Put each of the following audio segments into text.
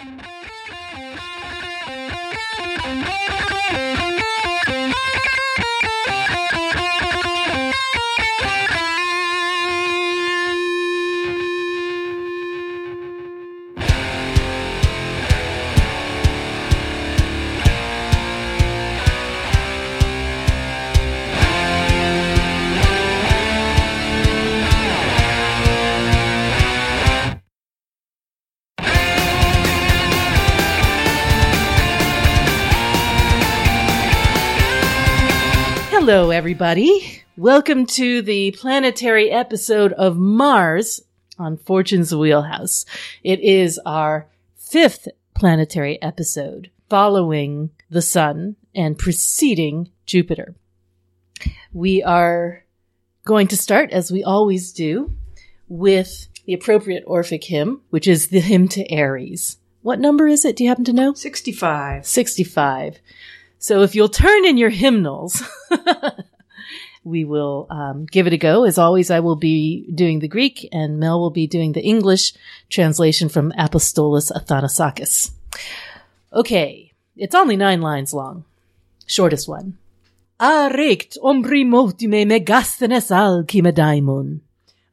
Hello, everybody. Welcome to the planetary episode of Mars on Fortune's Wheelhouse. It is our fifth planetary episode following the Sun and preceding Jupiter. We are going to start, as we always do, with the appropriate Orphic hymn, which is the hymn to Ares. What number is it? Do you happen to know? 65. 65. So if you'll turn in your hymnals, we will um, give it a go. As always, I will be doing the Greek and Mel will be doing the English translation from Apostolos Athanassakis. Okay, it's only nine lines long. Shortest one. Arect ombri motime megasthenes alcimedaimon.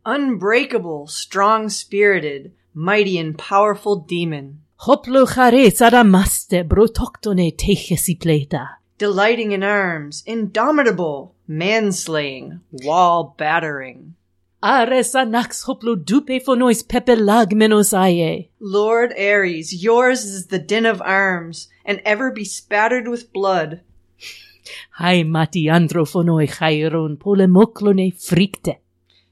Unbreakable, strong spirited, mighty and powerful demon, Hoplo chares adamaste brotoctone techesi pleta. delighting in arms, indomitable, manslaying, wall battering. Ares anax hoplo dupe phonois pepelagmenos aie. Lord Ares, yours is the din of arms, and ever be spattered with blood. Hai mati androphonoi chairon polemoklone fricte.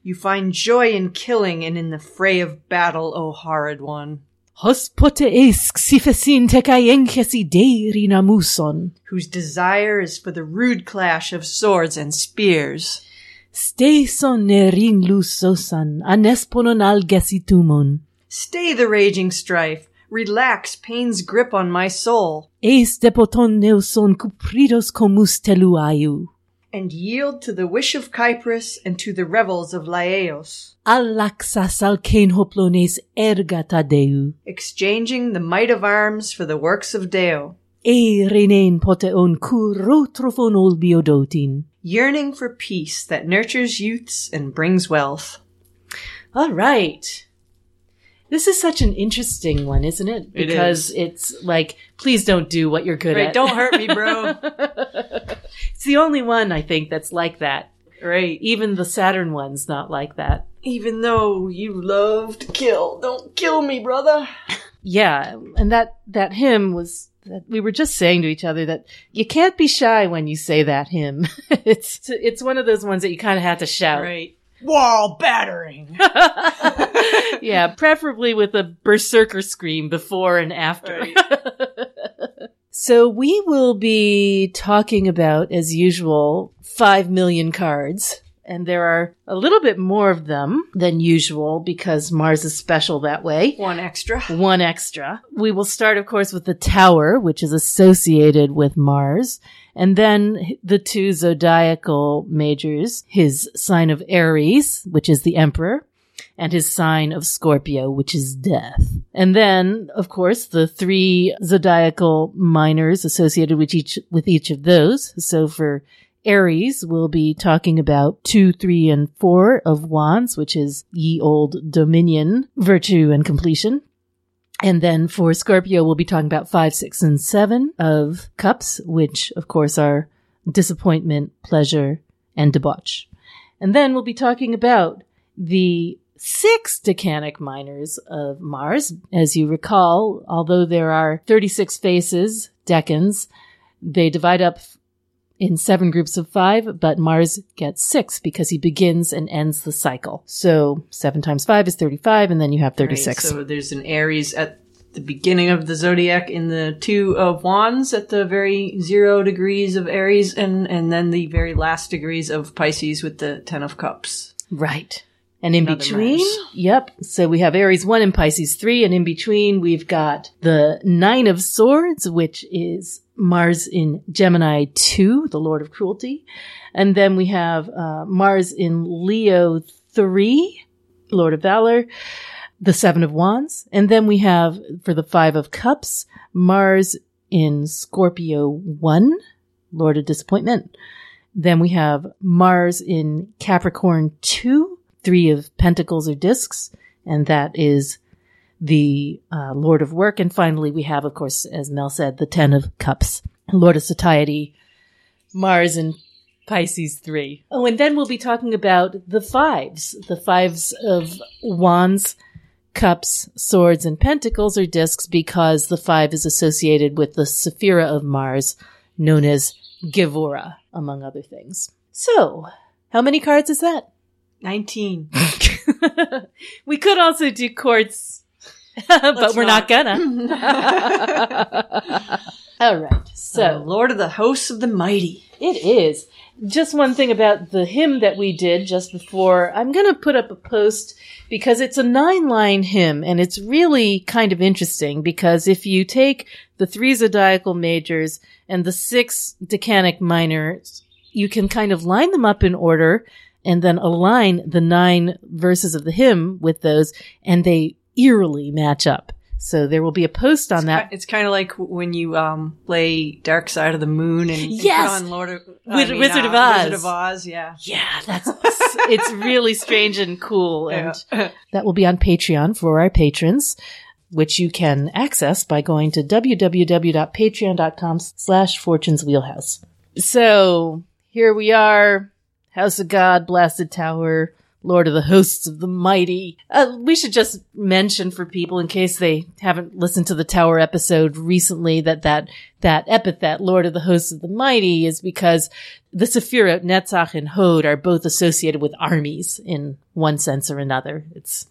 You find joy in killing and in the fray of battle, O horrid one, Hos pote es xifesin tecaienchesi deiri namuson. whose desire is for the rude clash of swords and spears. Steson nerin lusosan anesponon algesitumon. Stay the raging strife, relax pain's grip on my soul, Eis depoton neuson cupridos comus teluaiu. And yield to the wish of Cyprus and to the revels of Lyaios, Alaxas alcain hoplones ergata deu. exchanging the might of arms for the works of Deo, E renein poteon curotrophon olbiodotin. yearning for peace that nurtures youths and brings wealth. All right. This is such an interesting one, isn't it? It Because is. it's like, please don't do what you're good Right, at. don't hurt me, bro. it's the only one I think that's like that. right. Even the Saturn one's not like that. Even though you love to kill, don't kill me, brother. Yeah, and that that hymn was that we were just saying to each other that you can't be shy when you say that hymn. it's it's one of those ones that you kind of have to shout. Right. Wall battering. yeah, preferably with a berserker scream before and after. so we will be talking about, as usual, five million cards. And there are a little bit more of them than usual because Mars is special that way. One extra. One extra. We will start, of course, with the tower, which is associated with Mars. And then the two zodiacal majors, his sign of Aries, which is the emperor, and his sign of Scorpio, which is death. And then, of course, the three zodiacal minors associated with each, with each of those. So for Aries, we'll be talking about two, three, and four of wands, which is ye old dominion, virtue, and completion. And then for Scorpio, we'll be talking about five, six, and seven of cups, which of course are disappointment, pleasure, and debauch. And then we'll be talking about the six decanic minors of Mars. As you recall, although there are 36 faces, decans, they divide up in seven groups of five, but Mars gets six because he begins and ends the cycle. So seven times five is 35, and then you have 36. Right, so there's an Aries at the beginning of the zodiac in the two of wands at the very zero degrees of Aries and, and then the very last degrees of Pisces with the ten of cups. Right. And in Another between, yep. So we have Aries 1 and Pisces 3. And in between, we've got the Nine of Swords, which is Mars in Gemini 2, the Lord of Cruelty. And then we have uh, Mars in Leo 3, Lord of Valor. the Seven of Wands. And then we have for the Five of Cups, Mars in Scorpio 1, Lord of Disappointment. Then we have Mars in Capricorn 2, Three of Pentacles or Discs, and that is the uh, Lord of Work. And finally, we have, of course, as Mel said, the Ten of Cups, Lord of Satiety, Mars and Pisces 3. Oh, and then we'll be talking about the fives, the fives of wands, cups, swords, and pentacles or discs because the five is associated with the Sephira of Mars, known as Gevura, among other things. So, how many cards is that? 19. we could also do courts, but Let's we're not, not. gonna. All right. So, So, Lord of the Hosts of the Mighty. It is. Just one thing about the hymn that we did just before. I'm going to put up a post because it's a nine line hymn and it's really kind of interesting because if you take the three zodiacal majors and the six decanic minors, you can kind of line them up in order and then align the nine verses of the hymn with those and they eerily match up. So there will be a post on that. It's kind of like when you um, play Dark Side of the Moon and Yes! Lord of Wiz- Wizard of Oz. Wizard of Oz, yeah. Yeah, that's it's really strange and cool and Yeah. that will be on Patreon for our patrons, which you can access by going to www.patreon.com slash fortunes wheelhouse. So here we are, House of God, Blasted Tower, Lord of the Hosts of the Mighty. Uh, we should just mention for people in case they haven't listened to the Tower episode recently that that, that epithet, Lord of the Hosts of the Mighty, is because the Sephirot, Netzach and Hod are both associated with armies in one sense or another. It's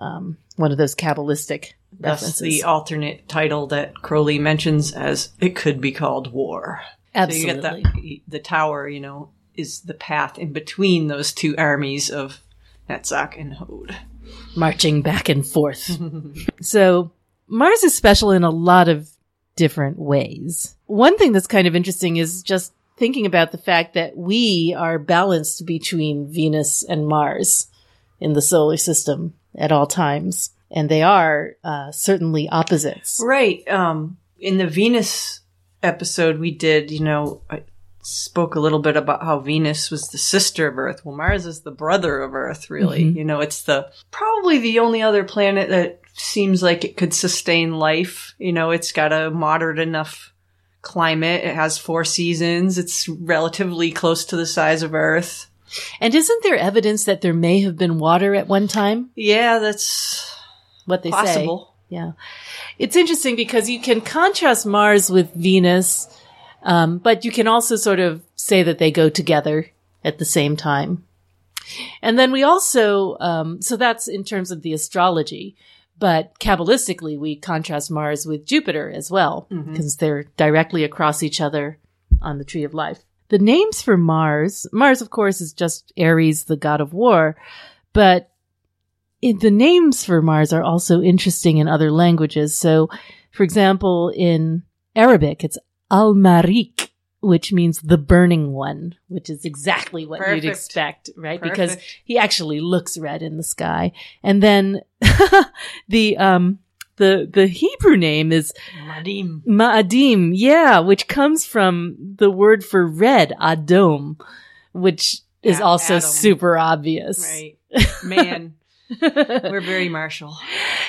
um, one of those Kabbalistic That's the alternate title that Crowley mentions as it could be called war. Absolutely. So you get the tower, you know, is the path in between those two armies of Netzach and Hod. marching back and forth. so Mars is special in a lot of different ways. One thing that's kind of interesting is just thinking about the fact that we are balanced between Venus and Mars in the solar system at all times. And they are uh, certainly opposites. Right. Um, in the Venus episode we did, you know, I spoke a little bit about how Venus was the sister of Earth. Well, Mars is the brother of Earth, really. Mhm. You know, it's the probably the only other planet that seems like it could sustain life. You know, it's got a moderate enough climate. It has four seasons. It's relatively close to the size of Earth. And isn't there evidence that there may have been water at one time? Yeah, that's What they say. Yeah. It's interesting because you can contrast Mars with Venus, um, but you can also sort of say that they go together at the same time. And then we also, um, so that's in terms of the astrology, but Kabbalistically, we contrast Mars with Jupiter as well, because they're directly across each other on the tree of life. The names for Mars, Mars, of course, is just Ares, the god of war, but it, the names for Mars are also interesting in other languages. So, for example, in Arabic, it's Al Marik, which means the burning one, which is exactly what Perfect. you'd expect, right? Because he actually looks red in the sky. And then the, um, the, the Hebrew name is Madim. Ma'adim, yeah, which comes from the word for red, Adom, which is A- also Adam. super obvious. Right. Man, we're very martial.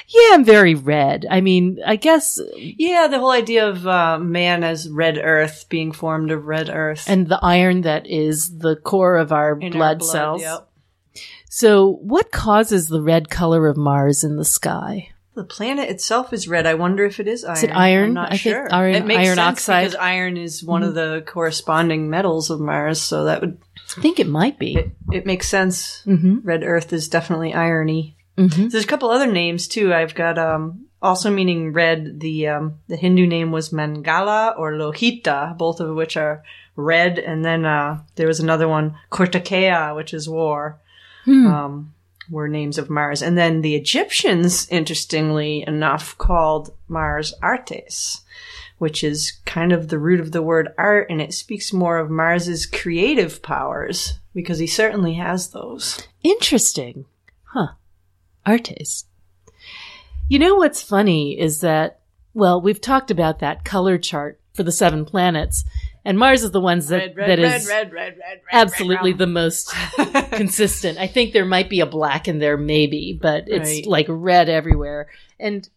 Yeah, I'm very red. I mean, I guess, Yeah, the whole idea of uh, man as red earth being formed of red earth and the iron that is the core of our blood, our cells. Yep. So, what causes the red color of Mars in the sky? The planet itself is red. I wonder if it is iron. Is it iron? I'm not I think iron- it makes iron sense oxide. because iron is one of the corresponding metals of Mars, so that would I think it might be. it, it makes sense. Mm-hmm. Red Earth is definitely irony. Mm-hmm. There's a couple other names too. I've got um also meaning red. The um the Hindu name was Mangala or Lohita, both of which are red, and then uh there was another one Kortakea, which is war. Hmm. um, were names of Mars. And then the Egyptians, interestingly enough, called Mars Artes, which is kind of the root of the word art, and it speaks more of Mars's creative powers, because he certainly has those. Interesting. Huh. Artes. You know what's funny is that, well, we've talked about that color chart for the seven planets, and Mars is the ones that, that is red, red, red, absolutely the most consistent. I think there might be a black in there, maybe, but it's Right. like red everywhere. And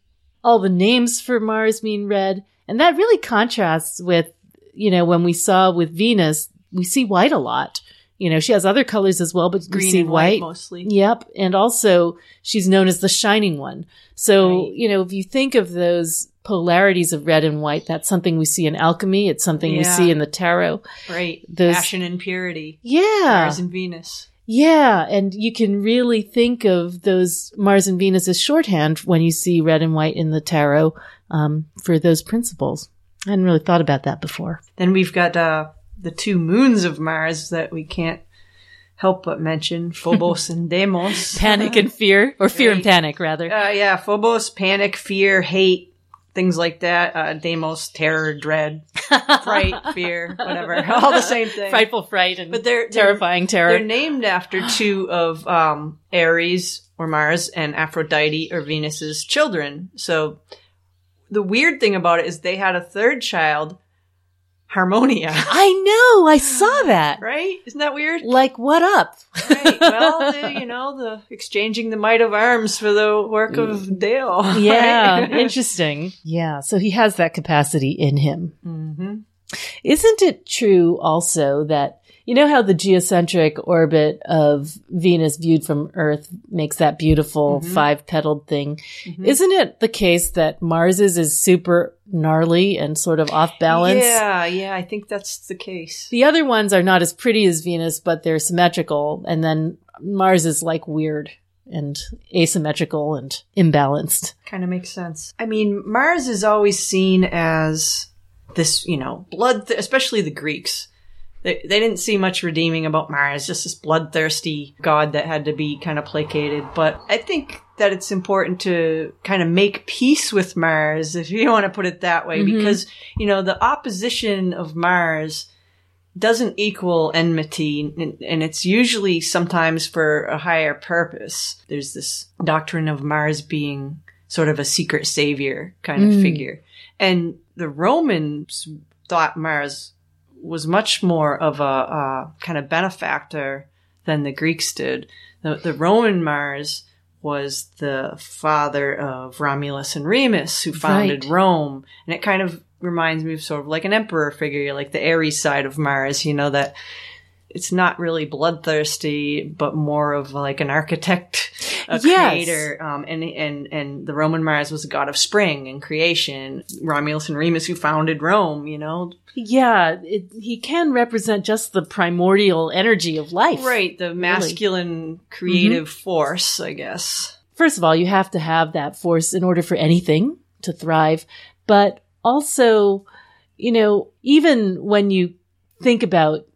all the names for Mars mean red. And that really contrasts with, you know, when we saw with Venus, we see white a lot. You know, she has other colors as well, but we see and white white. mostly. Yep. And also she's known as the shining one. So, Right. you know, if you think of those polarities of red and white, that's something we see in alchemy. It's something we see in the tarot. Right. Those- Passion and purity. Yeah. Mars and Venus. Yeah, and you can really think of those Mars and Venus as shorthand when you see red and white in the tarot um, for those principles. I hadn't really thought about that before. Then we've got uh, the two moons of Mars that we can't help but mention Phobos and Deimos. Panic and fear, or fear and panic, rather. Uh, yeah, Phobos, panic, fear, hate, things like that. Uh, Deimos, terror, dread, fright, fear, whatever. All the same thing. Frightful fright and But they're, they're terrifying terror. They're named after two of um, Ares or Mars and Aphrodite or Venus's children. So the weird thing about it is they had a third child, Harmonia. I know, I saw that. Right? Isn't that weird? Like, what up? Right. Well, the, you know, the exchanging the might of arms for the work of Deo. yeah, Right? interesting. Yeah, so he has that capacity in him. hmm Isn't it true also that you know how the geocentric orbit of Venus viewed from Earth makes that beautiful Mhm. five petaled thing? Mhm. Isn't it the case that Mars's is super gnarly and sort of off balance? Yeah, yeah, I think that's the case. The other ones are not as pretty as Venus, but they're symmetrical. And then Mars is like weird and asymmetrical and imbalanced. Kind of makes sense. I mean, Mars is always seen as this, you know, blood, especially the Greeks. They, they didn't see much redeeming about Mars, just this bloodthirsty god that had to be kind of placated. But I think that it's important to kind of make peace with Mars, if you want to put it that way, Mhm. because, you know, the opposition of Mars doesn't equal enmity, and, and it's usually sometimes for a higher purpose. There's this doctrine of Mars being sort of a secret savior kind of Mm. figure. And the Romans thought Mars was much more of a, uh kind of benefactor than the Greeks did. The, the Roman Mars was the father of Romulus and Remus, who founded Right. Rome. And it kind of reminds me of sort of like an emperor figure, like the Ares side of Mars, you know, that it's not really bloodthirsty, but more of like an architect, a Yes. creator. Um, and, and, and the Roman Mars was a god of spring and creation. Romulus and Remus, who founded Rome, you know, Yeah, it, he can represent just the primordial energy of life. right. The masculine creative force, I guess. First of all, you have to have that force in order for anything to thrive. But also, you know, even when you think about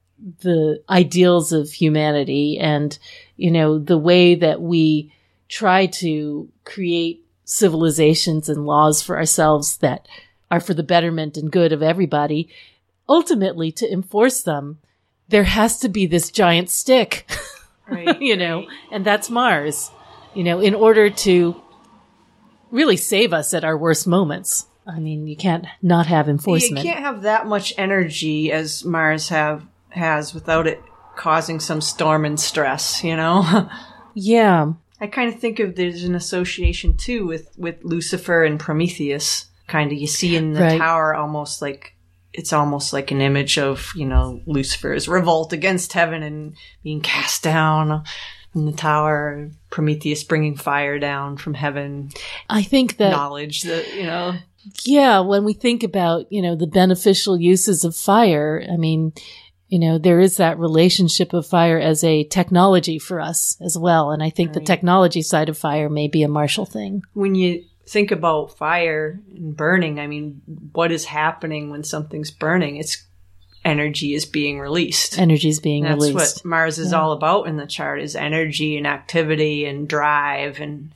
the ideals of humanity and, you know, the way that we try to create civilizations and laws for ourselves that are for the betterment and good of everybody, ultimately to enforce them, there has to be this giant stick. Right. you know, and that's Mars, you know, in order to really save us at our worst moments. I mean, you can't not have enforcement. You can't have that much energy as Mars have has without it causing some storm and stress, you know? Yeah. I kind of think of there's an association too with with Lucifer and Prometheus. Kind of you see in the Right. tower almost like it's almost like an image of you know Lucifer's revolt against heaven and being cast down from the tower. Prometheus bringing fire down from heaven, I think that, knowledge that you know. yeah, when we think about, you know, the beneficial uses of fire, I mean, you know, there is that relationship of fire as a technology for us as well. And I think the technology side of fire may be a martial thing. when you think about fire and burning, I mean, what is happening when something's burning? It's energy is being released. Energy is being That's released. That's what Mars is Yeah. all about in the chart is energy and activity and drive and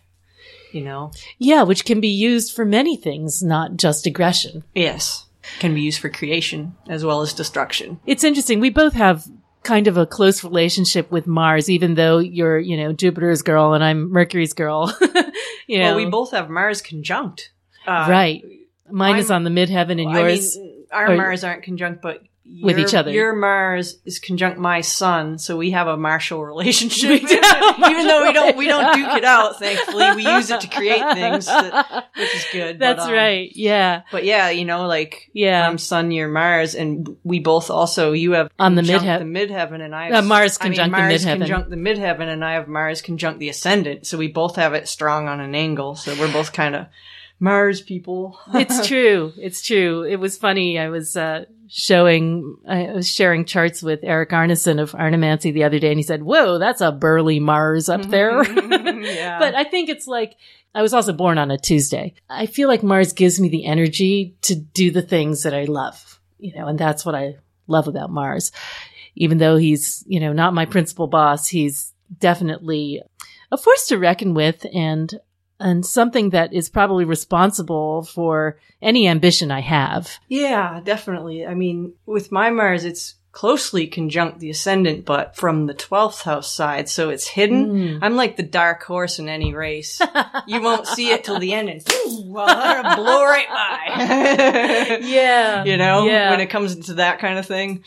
you know. yeah, which can be used for many things, not just aggression. Yes. Can be used for creation as well as destruction. It's interesting. We both have kind of a close relationship with Mars, even though you're, you know, Jupiter's girl and I'm Mercury's girl. you know, Well, we both have Mars conjunct. Uh, right. Mine is I'm- on the midheaven and I yours. mean, our or- Mars aren't conjunct, but With your- each other. Your Mars is conjunct my sun, so we have a martial relationship. Even though we don't we don't duke it out, thankfully, we use it to create things, that, which is good. but, That's um, right. Yeah. But yeah, you know, like Yeah. I'm Sun, you're Mars, and we both also you have On the conjunct midheaven. the midheaven, and I Uh, have Mars I mean, conjunct the Mars midheaven. conjunct the midheaven, and I have Mars conjunct the ascendant. So we both have it strong on an angle. So we're both kind of Mars people. it's true. It's true. It was funny. I was uh, showing, I was sharing charts with Erik Arneson of Arnemancy the other day, and he said, "Whoa, that's a burly Mars up mm-hmm. there." yeah, but I think it's like I was also born on a Tuesday. I feel like Mars gives me the energy to do the things that I love, you know, and that's what I love about Mars. Even though he's, you know, not my principal boss, he's definitely a force to reckon with and and something that is probably responsible for any ambition I have. Yeah, definitely. I mean, with my Mars, it's closely conjunct the ascendant, but from the 12th house side, so it's hidden. Mm. I'm like the dark horse in any race. you won't see it till the end and well, that'll blow right by. Yeah. You know, Yeah. when it comes into that kind of thing.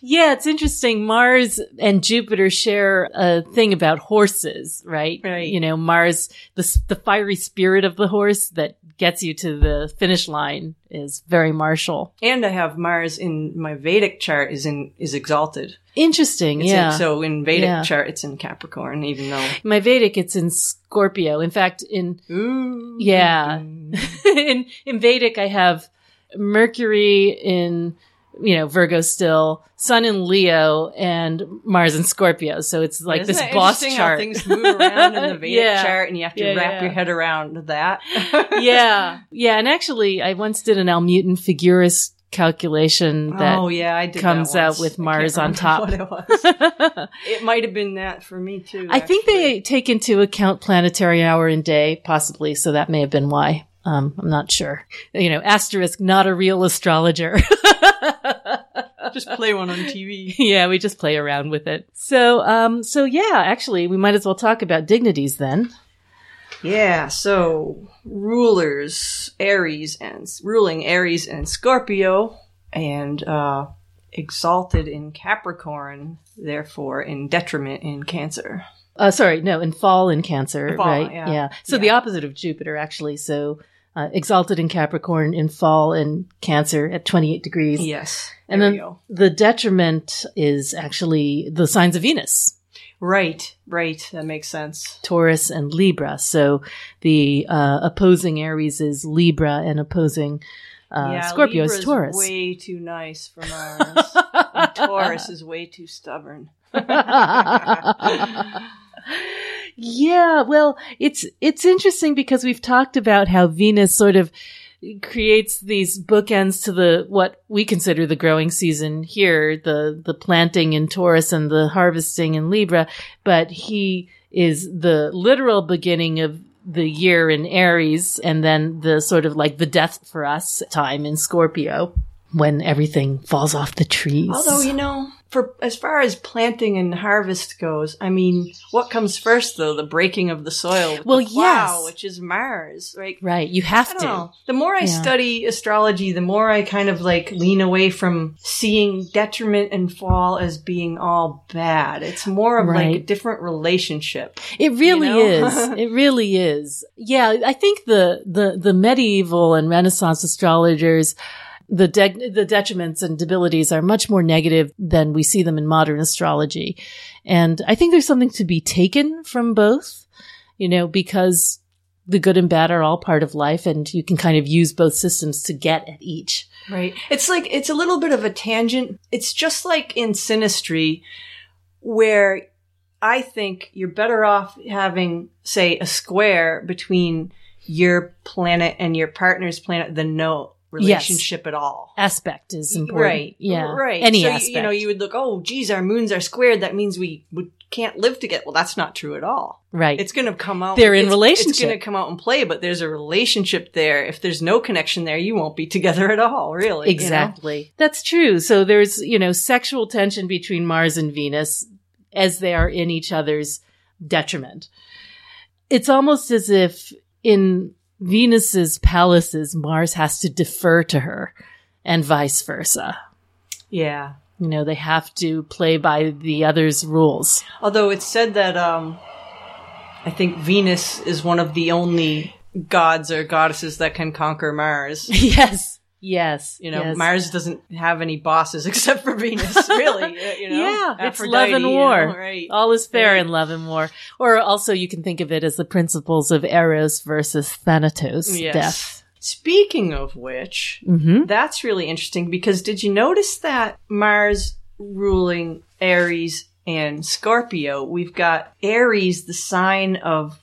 Yeah, it's interesting. Mars and Jupiter share a thing about horses, right? Right. You know, Mars, the the fiery spirit of the horse that gets you to the finish line is very martial. And I have Mars in my Vedic chart is in is exalted. Interesting. It's yeah. in, so in Vedic Yeah. chart, it's in Capricorn, even though. My Vedic, it's in Scorpio. In fact, in Ooh. Yeah. in in Vedic, I have Mercury in you know Virgo still, Sun in Leo, and Mars in Scorpio. So it's like Isn't this boss interesting chart. How things move around in the Vedic Yeah. chart, and you have to Yeah, wrap yeah. your head around that. yeah, yeah, and actually, I once did an Almuten Figuris calculation that oh yeah, I did. comes that out with Mars on top. It it might have been that for me too. I think they take into account planetary hour and day, possibly. So that may have been why. Um, I'm not sure. You know, asterisk, not a real astrologer. just play one on TV. yeah, we just play around with it. So, um, so yeah, actually, we might as well talk about dignities then. Yeah, so rulers Aries and ruling Aries and Scorpio, and uh, exalted in Capricorn, therefore in detriment in Cancer. Uh, sorry, no, in fall in Cancer, Fall, right? yeah. So Yeah. the opposite of Jupiter, actually. So, uh, exalted in Capricorn, in fall in Cancer at 28 degrees. Yes, And then the detriment is actually the signs of Venus. Right, right, that makes sense. Taurus and Libra. So the uh, opposing Aries is Libra and opposing uh, yeah, Scorpio Libra's is Taurus. Way too nice for Mars. Taurus is way too stubborn. yeah, well, it's it's interesting because we've talked about how Venus sort of creates these bookends to the what we consider the growing season here, the the planting in Taurus and the harvesting in Libra, but he is the literal beginning of the year in Aries and then the sort of like the death for us time in Scorpio when everything falls off the trees. Although, you know, for as far as planting and harvest goes, I mean, what comes first though? The breaking of the soil. Well, the plow, yes. which is Mars, right? right, you have to. know. The more I Yeah. study astrology, the more I kind of like lean away from seeing detriment and fall as being all bad. It's more of like a different relationship. It really know? is. It really is. Yeah, I think the the the medieval and Renaissance astrologers the de- the detriments and debilities are much more negative than we see them in modern astrology. And I think there's something to be taken from both, you know, because the good and bad are all part of life and you can kind of use both systems to get at each. Right. It's like, it's a little bit of a tangent. It's just like in synastry where I think you're better off having, say, a square between your planet and your partner's planet than no relationship at all. Aspect is important. Right. Yeah. Right. Any so, you- aspect. You know, you would look, oh, geez, our moons are squared. That means we would can't live together. Well, that's not true at all. Right. It's going to come out. They're in it's- It's going to come out and play, but there's a relationship there. If there's no connection there, you won't be together at all, really. you know? Exactly. That's true. So there's, you know, sexual tension between Mars and Venus as they are in each other's detriment. It's almost as if in Venus's palaces, Mars has to defer to her and vice versa. Yeah. You know, they have to play by the other's rules. Although it's said that um, I think Venus is one of the only gods or goddesses that can conquer Mars. yes. Yes. You know, yes. Mars doesn't have any bosses except for Venus, really. uh, You know, Yeah, it's love and you war. know, right? All is fair Right. in love and war. Or also you can think of it as the principles of Eros versus Thanatos, Yes. death. Speaking of which, hmm that's really interesting because did you notice that Mars ruling Aries and Scorpio, we've got Aries, the sign of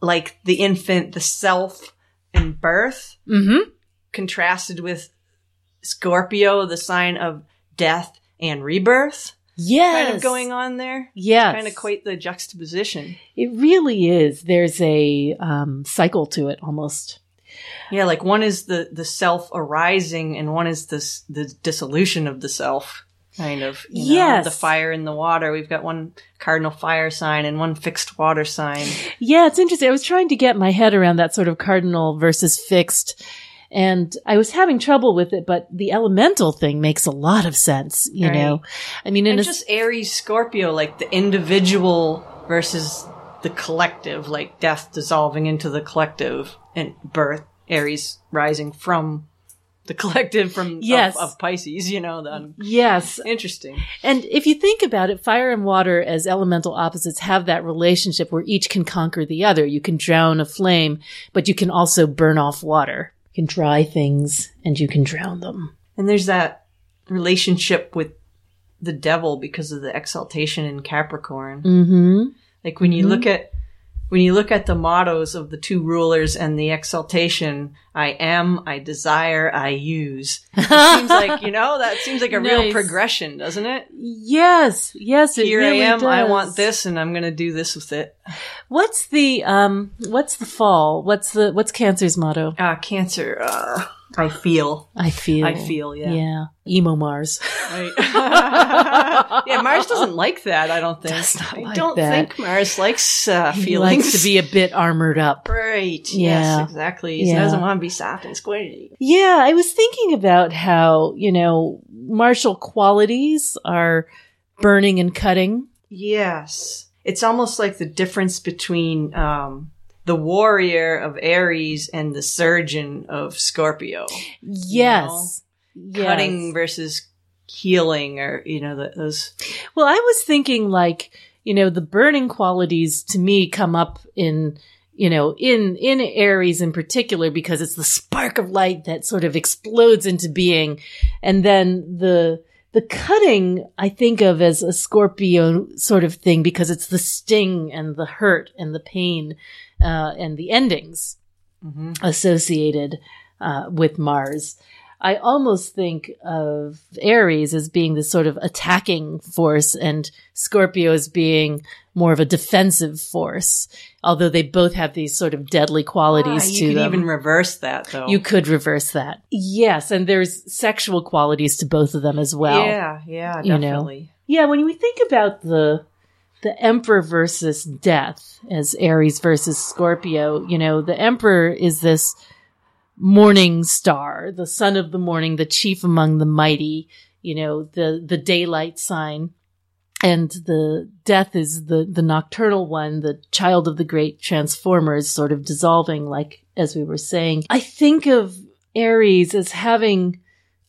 like the infant, the self and birth, hmm contrasted with Scorpio, the sign of death and rebirth. Yes. Kind of going on there. Yes. Kind of quite the juxtaposition. It really is. There's a um, cycle to it almost. Yeah, like one is the the self arising, and one is this the dissolution of the self. Kind of, you know, Yes. the fire in the water. We've got one cardinal fire sign and one fixed water sign. Yeah, it's interesting. I was trying to get my head around that sort of cardinal versus fixed. And I was having trouble with it, but the elemental thing makes a lot of sense, you Right. know? I mean, in And a, just Aries, Scorpio, like the individual versus the collective, like death dissolving into the collective and birth. Aries rising from the collective from Yes. of, of Pisces. You know, then yes. interesting. And if you think about it, fire and water as elemental opposites have that relationship where each can conquer the other. You can drown a flame, but you can also burn off water. You can dry things and you can drown them. And there's that relationship with the devil because of the exaltation in Capricorn. Mm-hmm. Like when you look at when you look at the mottos of the two rulers and the exaltation, I am, I desire, I use. It seems like, you know, that seems like a real progression, doesn't it? Yes, yes, it Here really I am, I want this and I'm going to do this with it. What's the um? What's the fall? What's the what's Cancer's motto? Ah, cancer, uh, I feel. I feel. I feel, yeah. Yeah. Emo Mars. Right. yeah, Mars doesn't like that, I don't think. Does not I like don't that. think Mars likes uh, He feelings. likes to be a bit armored up. Right. Yeah. Yes, exactly. He Yeah. doesn't want to be soft and squishy. Yeah, I was thinking about how, you know, martial qualities are burning and cutting. Yes. It's almost like the difference between um, the warrior of Aries and the surgeon of Scorpio. Yes. Yes. Cutting versus healing, or, you know, the, those. Well, I was thinking like, you know, the burning qualities to me come up in, you know, in, in Aries in particular because it's the spark of light that sort of explodes into being. And then the, the cutting I think of as a Scorpio sort of thing because it's the sting and the hurt and the pain, uh, and the endings associated, uh, with Mars. I almost think of Aries as being this sort of attacking force and Scorpio as being more of a defensive force, although they both have these sort of deadly qualities Ah, to you could even reverse that, though. you could reverse that. Yes, and there's sexual qualities to both of them as well. yeah, yeah, you know. definitely. Yeah, when we think about the the emperor versus death as Aries versus Scorpio, you know, the emperor is this morning star, the son of the morning, the chief among the mighty, you know, the the daylight sign. And the death is the the nocturnal one, the child of the great transformers sort of dissolving like as we were saying. I think of Aries as having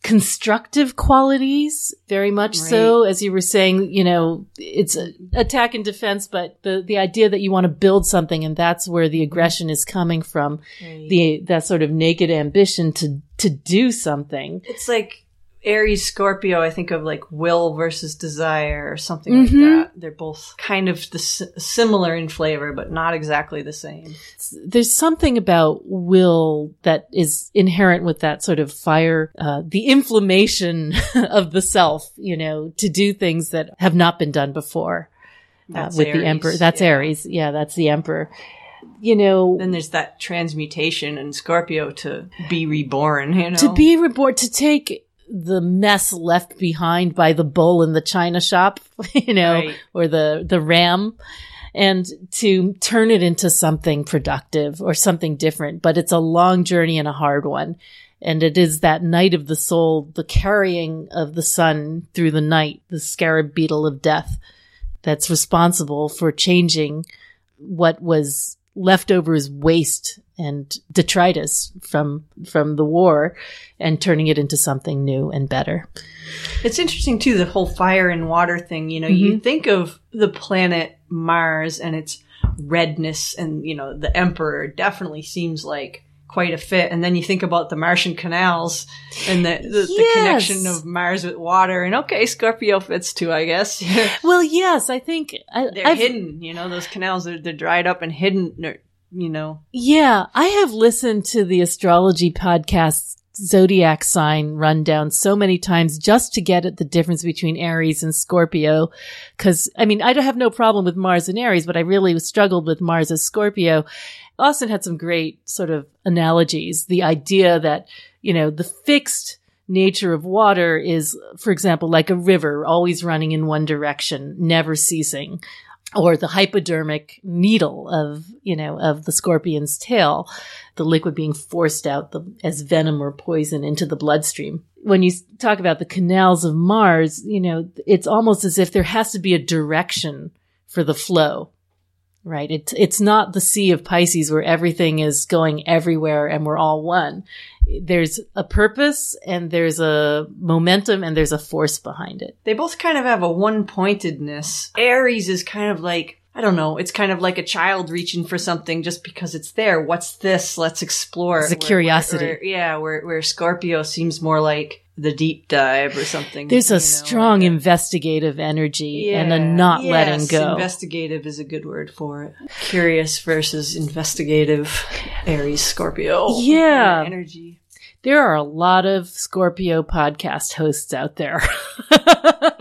constructive qualities, very much so. As you were saying, you know, it's a, attack and defense, but the, the idea that you want to build something and that's where the aggression is coming from, the, that sort of naked ambition to, to do something. It's like Aries Scorpio, I think of like will versus desire or something Mhm. like that. They're both kind of the, s- similar in flavor, but not exactly the same. There's something about will that is inherent with that sort of fire, uh, the inflammation of the self, you know, to do things that have not been done before. That's with the emperor. That's yeah. Aries. Yeah, that's the emperor. You know, Then there's that transmutation in Scorpio to be reborn, you know? to be reborn, to take the mess left behind by the bull in the china shop, you know, Right. or the, the ram and to turn it into something productive or something different. But it's a long journey and a hard one. And it is that night of the soul, the carrying of the sun through the night, the scarab beetle of death that's responsible for changing what was left over as waste and detritus from from the war and turning it into something new and better. It's interesting too, the whole fire and water thing. You know, Mm-hmm. you think of the planet Mars and its redness, and you know, the Emperor definitely seems like quite a fit. And then you think about the Martian canals and the the, the connection of Mars with water, and okay, Scorpio fits too, I guess. Well, yes, I think I, they're I've- hidden. You know, those canals they're, they're dried up and hidden. You know, Yeah, I have listened to the astrology podcast zodiac sign rundown so many times just to get at the difference between Aries and Scorpio. Cause I mean, I have no problem with Mars and Aries, but I really struggled with Mars as Scorpio. Austin had some great sort of analogies. The idea that, you know, the fixed nature of water is, for example, like a river always running in one direction, never ceasing or the hypodermic needle of, you know, of the scorpion's tail, the liquid being forced out the, as venom or poison into the bloodstream. When you talk about the canals of Mars, you know, it's almost as if there has to be a direction for the flow. Right. It's, it's not the sea of Pisces where everything is going everywhere and we're all one. There's a purpose and there's a momentum and there's a force behind it. they both kind of have a one pointedness. Aries is kind of like, I don't know, it's kind of like a child reaching for something just because it's there. What's this? Let's explore. It's a. Where- curiosity. where- where- yeah, where, where Scorpio seems more like the deep dive or something. There's a know, strong like investigative energy and a not Yes, letting go. Investigative is a good word for it. Curious versus investigative. Aries, Scorpio. Yeah. Energy. there are a lot of Scorpio podcast hosts out there.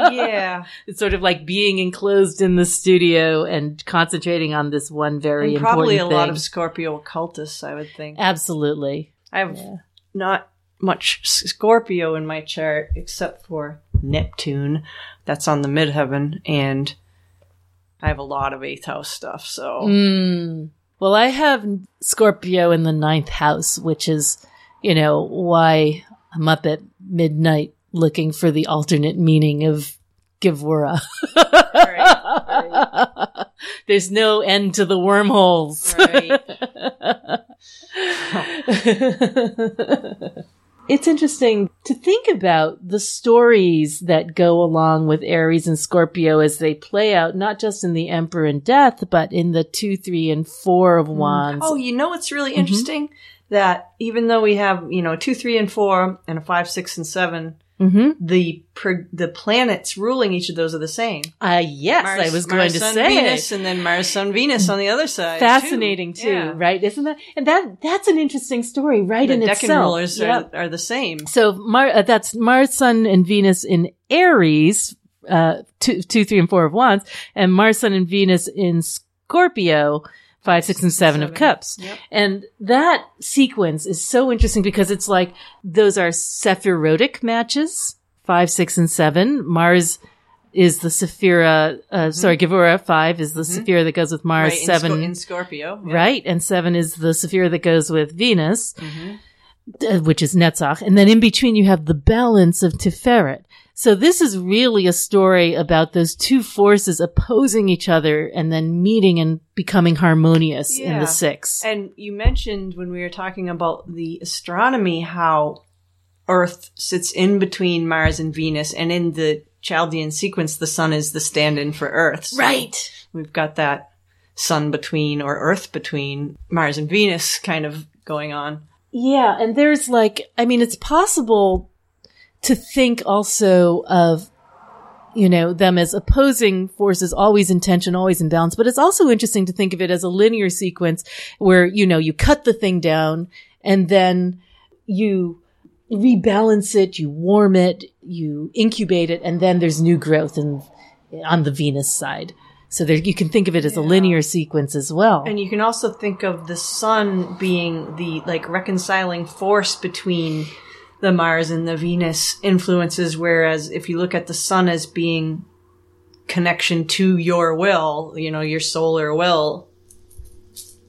Yeah. It's sort of like being enclosed in the studio and concentrating on this one very And probably a lot thing. of Scorpio occultists, I would think. Absolutely. I have Yeah. not much Scorpio in my chart except for Neptune. That's on the midheaven, and I have a lot of eighth house stuff. So Mm. Well, I have Scorpio in the ninth house, which is, you know, why I'm up at midnight looking for the alternate meaning of Gevura. Right, There's no end to the wormholes. right. it's interesting to think about the stories that go along with Aries and Scorpio as they play out, not just in the Emperor and Death, but in the two, three, and four of Wands. Oh, you know what's really Mm-hmm. interesting? That even though we have you know two, three, and four, and a five, six, and seven, hmm the the planets ruling each of those are the same. Uh, yes, I was going Mars, to Sun, say Venus, and then Mars, Sun, Venus on the other side. fascinating too, Yeah. right? Isn't that? And that that's an interesting story, right? The in Decan itself. rulers Yep. are, are the same. So Mar- uh, that's Mars, Sun, and Venus in Aries, uh, two, two, three, and four of Wands, and Mars, Sun, and Venus in Scorpio, five, six, and seven, of Cups. Yep. And that sequence is so interesting because it's like those are sephirotic matches, five, six, and seven. Mars is the Sephira, uh, sorry, Gevura, five is the Sephira that goes with Mars, Mm-hmm. Right, in seven. Sco- in Scorpio. yeah. Right. And seven is the Sephira that goes with Venus, Mhm. uh, which is Netzach. And then in between you have the balance of Tiferet. So this is really a story about those two forces opposing each other and then meeting and becoming harmonious in the six. And you mentioned when we were talking about the astronomy how Earth sits in between Mars and Venus, and in the Chaldean sequence, the Sun is the stand-in for Earth. So right. We've got that Sun between or Earth between Mars and Venus kind of going on. Yeah. And there's like, I mean, it's possible to think also of you know, them as opposing forces, always in tension, always in balance. But it's also interesting to think of it as a linear sequence where, you know, you cut the thing down and then you rebalance it, you warm it, you incubate it, and then there's new growth in, on the Venus side. So there, you can think of it as a linear sequence as well. And you can also think of the sun being the like reconciling force between the Mars and the Venus influences, whereas if you look at the sun as being connection to your will, you know, your solar will,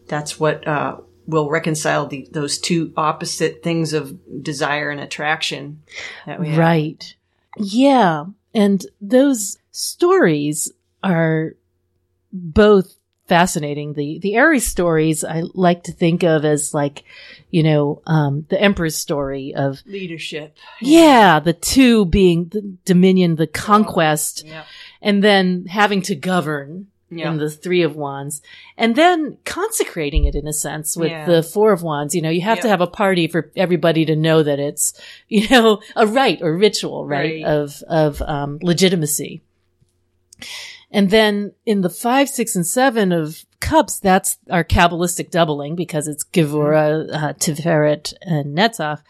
that's what uh, will reconcile the, those two opposite things of desire and attraction. Right. Yeah. And those stories are both fascinating. The, the Aries stories I like to think of as like, you know, um, the Emperor's story of, Leadership. yeah, the two being the dominion, the conquest, Yeah. and then having to govern Yeah. in the three of wands and then consecrating it in a sense with Yeah. the four of wands you know you have to have a party for everybody to know that it's you know a rite or ritual right, Right. of of um, legitimacy and then in the five six and seven of cups that's our kabbalistic doubling because it's gevura uh, tiferet and netzach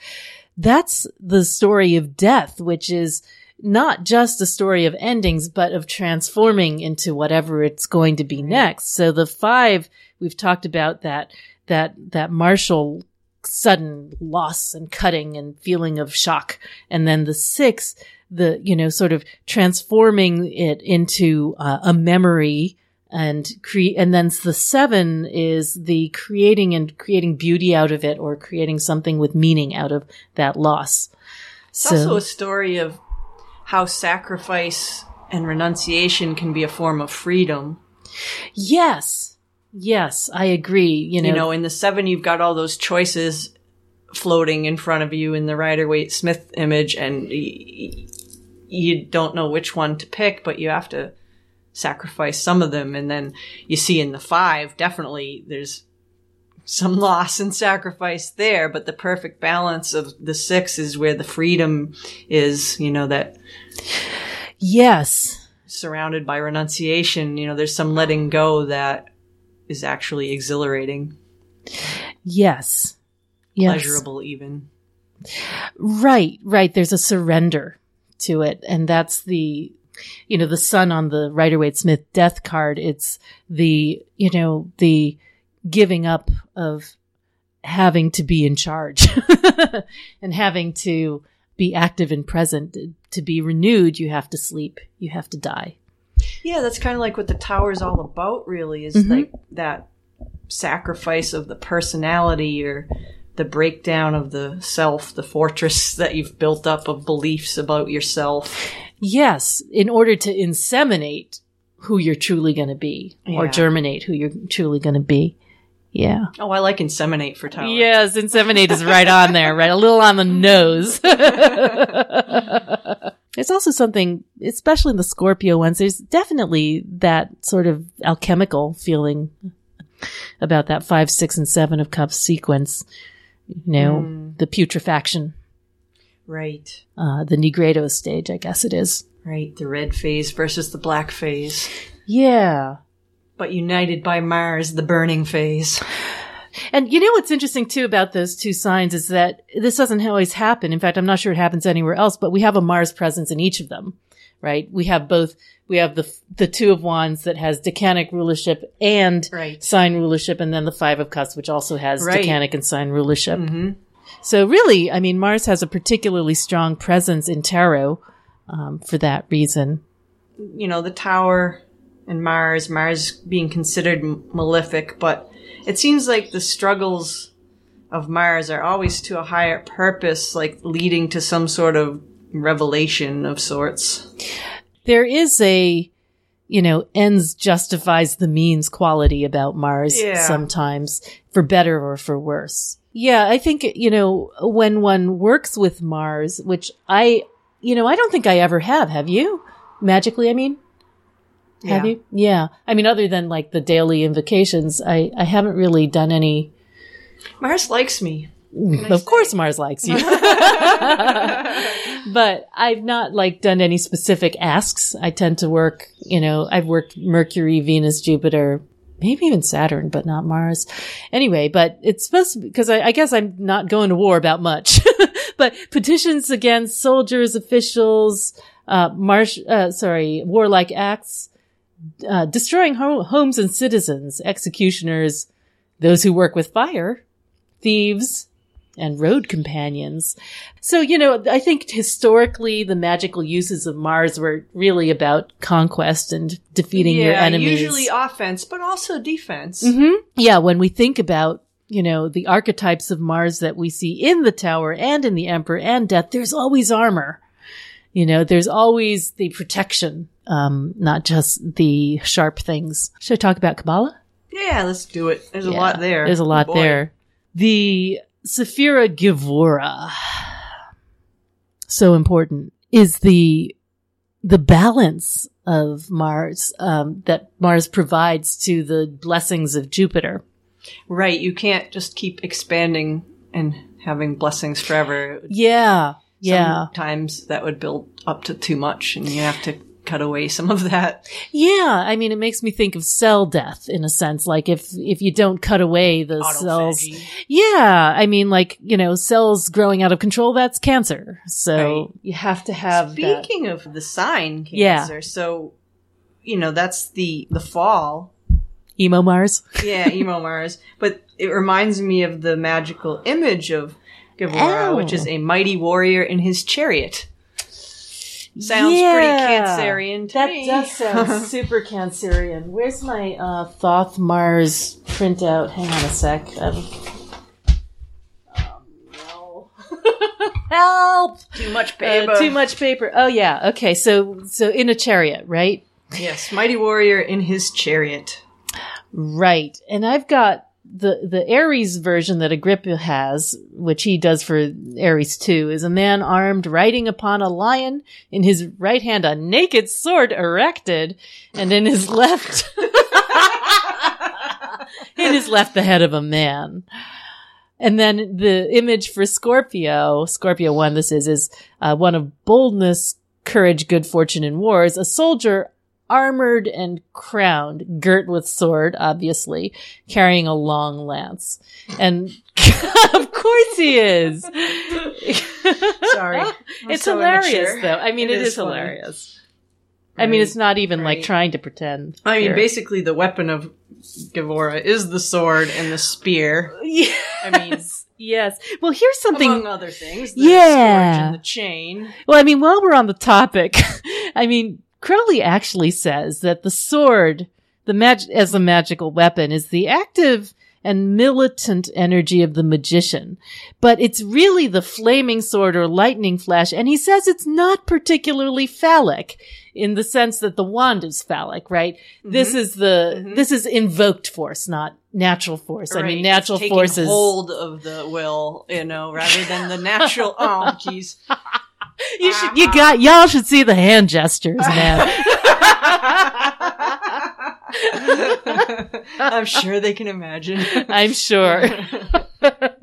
that's the story of death which is not just a story of endings, but of transforming into whatever it's going to be next. So the five, we've talked about that, that, that martial sudden loss and cutting and feeling of shock. And then the six, the, you know, sort of transforming it into uh, a memory and create, and then the seven is the creating and creating beauty out of it or creating something with meaning out of that loss. It's also a story of how sacrifice and renunciation can be a form of freedom. Yes. Yes, I agree. You know, You know, in the seven, you've got all those choices floating in front of you in the Rider Waite Smith image, and y- you don't know which one to pick, but you have to sacrifice some of them. And then you see in the five, definitely there's some loss and sacrifice there, but the perfect balance of the six is where the freedom is, you know, that yes. surrounded by renunciation, you know, there's some letting go that is actually exhilarating, Yes. Yes. pleasurable even. Right, right. There's a surrender to it. And that's the, you know, the sun on the Rider Waite Smith death card. It's the, you know, the giving up of having to be in charge and having to be active and present. To be renewed, you have to sleep. You have to die. Yeah, that's kind of like what the tower is all about, really, is Mhm. like that sacrifice of the personality or the breakdown of the self, the fortress that you've built up of beliefs about yourself. Yes, in order to inseminate who you're truly going to be or germinate who you're truly going to be. Yeah. Oh, I like inseminate for tower. Yes, inseminate is right on there, right? A little on the nose. there's also something, especially in the Scorpio ones, there's definitely that sort of alchemical feeling about that five, six, and seven of cups sequence. You know, the putrefaction, Right. uh, the Nigredo stage, I guess it is. Right. The red phase versus the black phase. Yeah. But united by Mars, the burning phase. And you know what's interesting too about those two signs is that this doesn't always happen. In fact, I'm not sure it happens anywhere else, but we have a Mars presence in each of them, right? We have both, we have the, the two of wands that has decanic rulership and Right. sign rulership, and then the five of cups, which also has Right. decanic and sign rulership. hmm So really, I mean, Mars has a particularly strong presence in tarot, um, for that reason. you know, the tower and Mars, Mars being considered malefic, but it seems like the struggles of Mars are always to a higher purpose, like leading to some sort of revelation of sorts. There is a you know ends justifies the means quality about mars Yeah. sometimes for better or for worse yeah i think you know when one works with mars which i you know i don't think i ever have have you magically i mean have Yeah. you yeah i mean other than like the daily invocations i i haven't really done any Mars likes me. Of course mars likes you but I've not like done any specific asks. I tend to work, you know, I've worked Mercury, Venus, Jupiter, maybe even Saturn, but not Mars. Anyway, but it's supposed to be, because I, I guess I'm not going to war about much, but petitions against soldiers, officials, uh, marsh, uh, sorry, warlike acts, uh, destroying ho- homes and citizens, executioners, those who work with fire, thieves, and road companions. So, you know, I think historically the magical uses of Mars were really about conquest and defeating your enemies. usually offense, but also defense. hmm Yeah, when we think about, you know, the archetypes of Mars that we see in the tower and in the Emperor and Death, there's always armor. You know, there's always the protection, um, not just the sharp things. Should I talk about Kabbalah? Yeah, let's do it. There's a lot there. There's a lot Boy. there. The Sephira Gevura, so important, is the the balance of Mars um, that Mars provides to the blessings of Jupiter. Right, you can't just keep expanding and having blessings forever. Yeah, yeah, Sometimes that would build up to too much, and you have to cut away some of that. yeah. I mean, it makes me think of cell death in a sense. Like if if you don't cut away the cells, Yeah, I mean, like you know, cells growing out of control. That's cancer. So Right. you have to have that. Speaking of the sign Yeah. cancer, so you know that's the the fall. emo Mars. Yeah, emo Mars. But it reminds me of the magical image of Gevura, Oh. which is oh. a mighty warrior in his chariot. Sounds Yeah. pretty Cancerian to that me. does sound super Cancerian. Where's my uh, Thoth Mars printout? Hang on a sec. Um, oh, no. Help! Too much Uh, paper. too much paper. Oh yeah. Okay. So so in a chariot, right? Yes, mighty warrior in his chariot. Right. And I've got the the Ares version that Agrippa has, which he does for Ares 2, is a man armed riding upon a lion, in his right hand a naked sword erected, and in his left in his left the head of a man. And then the image for Scorpio, Scorpio 1 this is, is uh, one of boldness, courage, good fortune in wars, a soldier armored and crowned, girt with sword, obviously, carrying a long lance. And of course he is. Sorry. I'm it's so hilarious immature. though. I mean, It it is is, hilarious. I mean, it's not even like trying to pretend. I mean, here. basically, the weapon of Gevura is the sword and the spear. Yeah. I mean, yes. Well, here's something. among other things. The Yeah. the chain. Well, I mean, while we're on the topic, I mean, Crowley actually says that the sword, the mag- as a magical weapon, is the active and militant energy of the magician. But it's really the flaming sword or lightning flash, and he says it's not particularly phallic in the sense that the wand is phallic, right? This is the, Mhm. this is invoked force, not natural force. I mean, natural force is, hold of the will, you know, rather than the natural. oh, jeez. you should, you uh-huh. got, y'all should see the hand gestures, man. I'm sure they can imagine. I'm sure.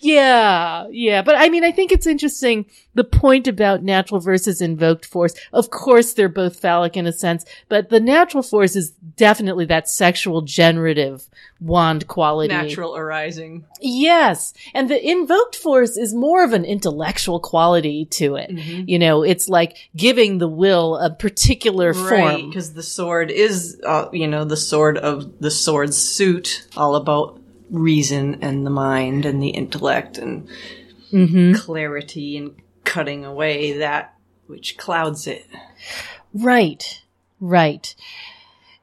yeah, yeah. But I mean, I think it's interesting the point about natural versus invoked force. Of course, they're both phallic in a sense, but the natural force is definitely that sexual generative wand quality. Natural arising. Yes. And the invoked force is more of an intellectual quality to it. Mhm. You know, it's like giving the will a particular Right, form. because the sword is, uh, you know, the sword of the sword suit, all about reason and the mind and the intellect and hmm clarity and cutting away that which clouds it. Right, right.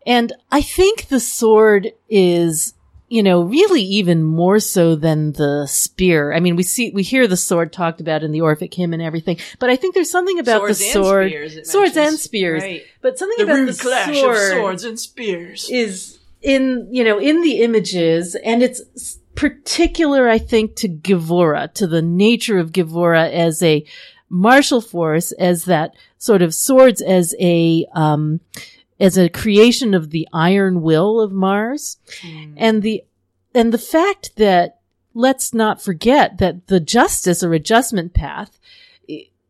And I think the sword is, you know, really even more so than the spear. I mean, we see, we hear the sword talked about in the Orphic hymn and everything, but I think there's something about Swords the and sword, spears, it swords and spears, Right. but something The about rude the clash sword of swords and spears. is in, you know, in the images and it's particular, I think, to Gevura, to the nature of Gevura as a martial force, as that sort of swords as a, um, as a creation of the iron will of Mars. And the, and the fact that let's not forget that the justice or adjustment path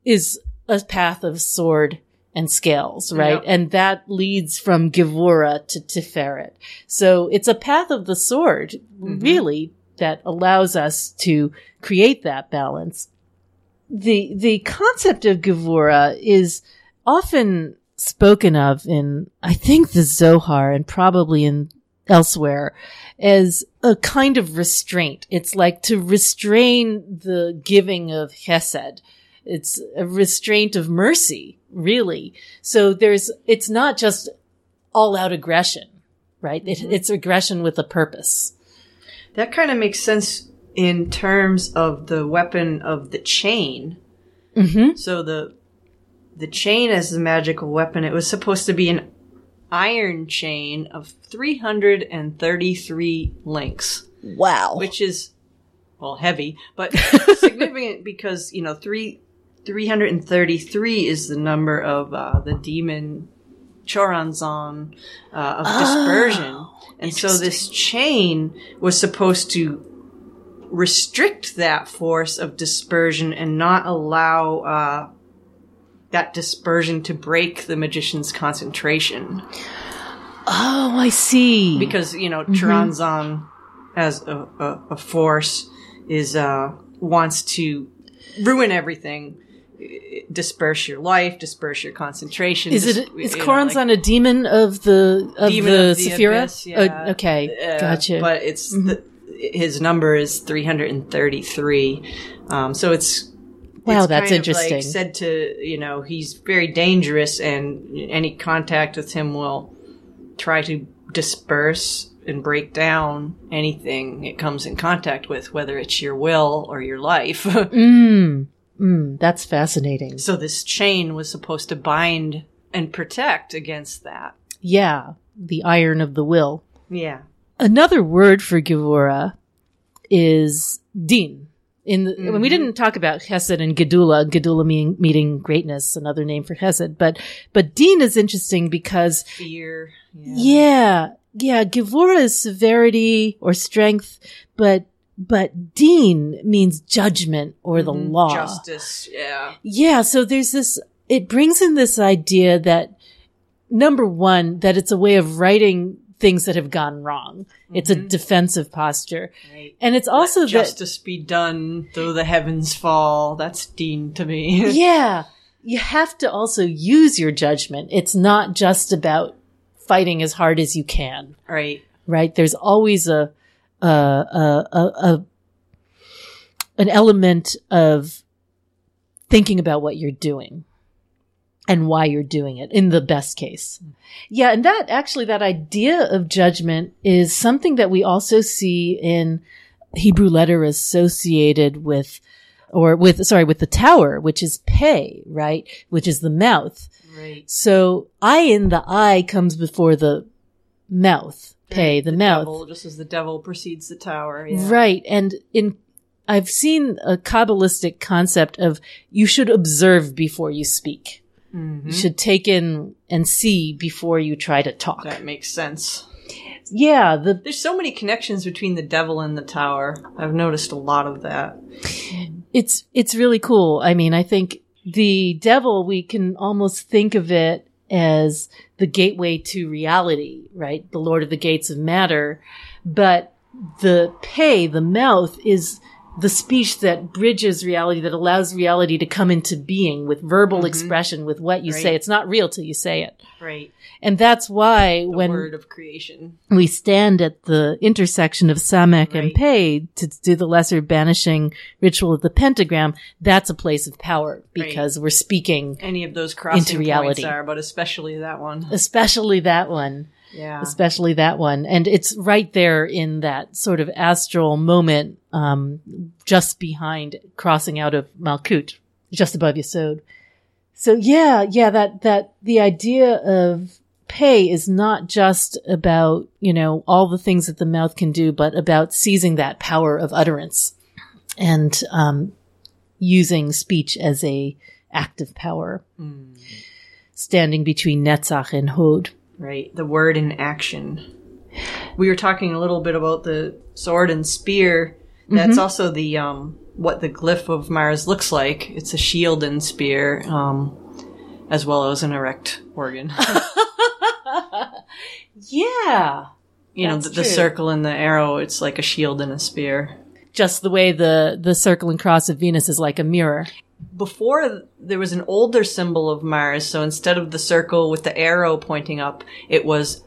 is a path of sword and scales, right? Yep. And that leads from Gevura to Tiferet. So it's a path of the sword, Mhm. really, that allows us to create that balance. The, the concept of Gevura is often spoken of in, I think, the Zohar and probably in elsewhere as a kind of restraint. It's like to restrain the giving of chesed. It's a restraint of mercy, really. So there's, it's not just all out aggression, right? It, it's aggression with a purpose. That kind of makes sense in terms of the weapon of the chain. Mm-hmm. So the the chain as the magical weapon, it was supposed to be an iron chain of 333 links, Wow. which is well heavy, but significant because you know three 333 is the number of uh, the demon Choronzon uh, of dispersion, and so this chain was supposed to restrict that force of dispersion and not allow uh, that dispersion to break the magician's concentration. oh, I see. Because, you know, Choronzon as a, a, a force is, uh, wants to ruin everything, disperse your life, disperse your concentration. is dis- it is you know, Choronzon a demon of the of Demon the of the Sephira? Abyss, yeah. Oh, okay, Uh, gotcha. But it's the, his number is 333. Um, so it's Wow, it's that's of, like, interesting. said to you know he's very dangerous, and any contact with him will try to disperse and break down anything it comes in contact with, whether it's your will or your life. mm, mm, that's fascinating. so this chain was supposed to bind and protect against that. Yeah, the iron of the will. Yeah. Another word for Gevura is din. In the, when we didn't talk about Hesed and Gedula, Gedula meaning, meaning greatness, another name for Hesed, but but din is interesting because Fear. Yeah. yeah, yeah, Gevura is severity or strength, but but din means judgment or the mm-hmm. law. Justice. Yeah. Yeah, so there's this, it brings in this idea that number one, that it's a way of writing things that have gone wrong. It's a mm-hmm. defensive posture. Right. And it's also that, Justice be done, though the heavens fall. That's din to me. yeah, you have to also use your judgment. It's not just about fighting as hard as you can, right. right? There's always a, a, a, a, a an element of thinking about what you're doing and why you're doing it in the best case. Yeah. And that actually, that idea of judgment is something that we also see in Hebrew letter associated with, or with, sorry, with the tower, which is pay, right? Which is the mouth. Right. So I in the eye comes before the mouth, pay, the, mouth. Devil, just as the devil precedes the tower. Yeah. Right. And in, I've seen a Kabbalistic concept of you should observe before you speak. Mm-hmm. You should take in and see before you try to talk. That makes sense. Yeah. The, There's so many connections between the devil and the tower. I've noticed a lot of that. it's, it's really cool. I mean, I think the devil, we can almost think of it as the gateway to reality, right? The Lord of the Gates of Matter. But the pay, the mouth is the speech that bridges reality, that allows reality to come into being with verbal mm-hmm. expression, with what you say. It's not real till you say it. Right. And that's why The when word of creation. we stand at the intersection of Samek and Right. Pei to do the lesser banishing ritual of the pentagram, that's a place of power because we're speaking, Any of those crossing reality. points are, but especially that one. especially that one. Yeah. especially that one. And it's right there in that sort of astral moment, um, just behind crossing out of Malkut, just above Yesod. So yeah, yeah, that, that the idea of pay is not just about, you know, all the things that the mouth can do, but about seizing that power of utterance and, um, using speech as a active power, standing between Netzach and Hod. Right. The word in action. We were talking a little bit about the sword and spear. That's Mm-hmm. also the um what the glyph of Mars looks like. It's a shield and spear, um, as well as an erect organ. Yeah. You know, the, the circle and the arrow, it's like a shield and a spear. Just the way the, the circle and cross of Venus is like a mirror. before there was an older symbol of Mars. So instead of the circle with the arrow pointing up, it was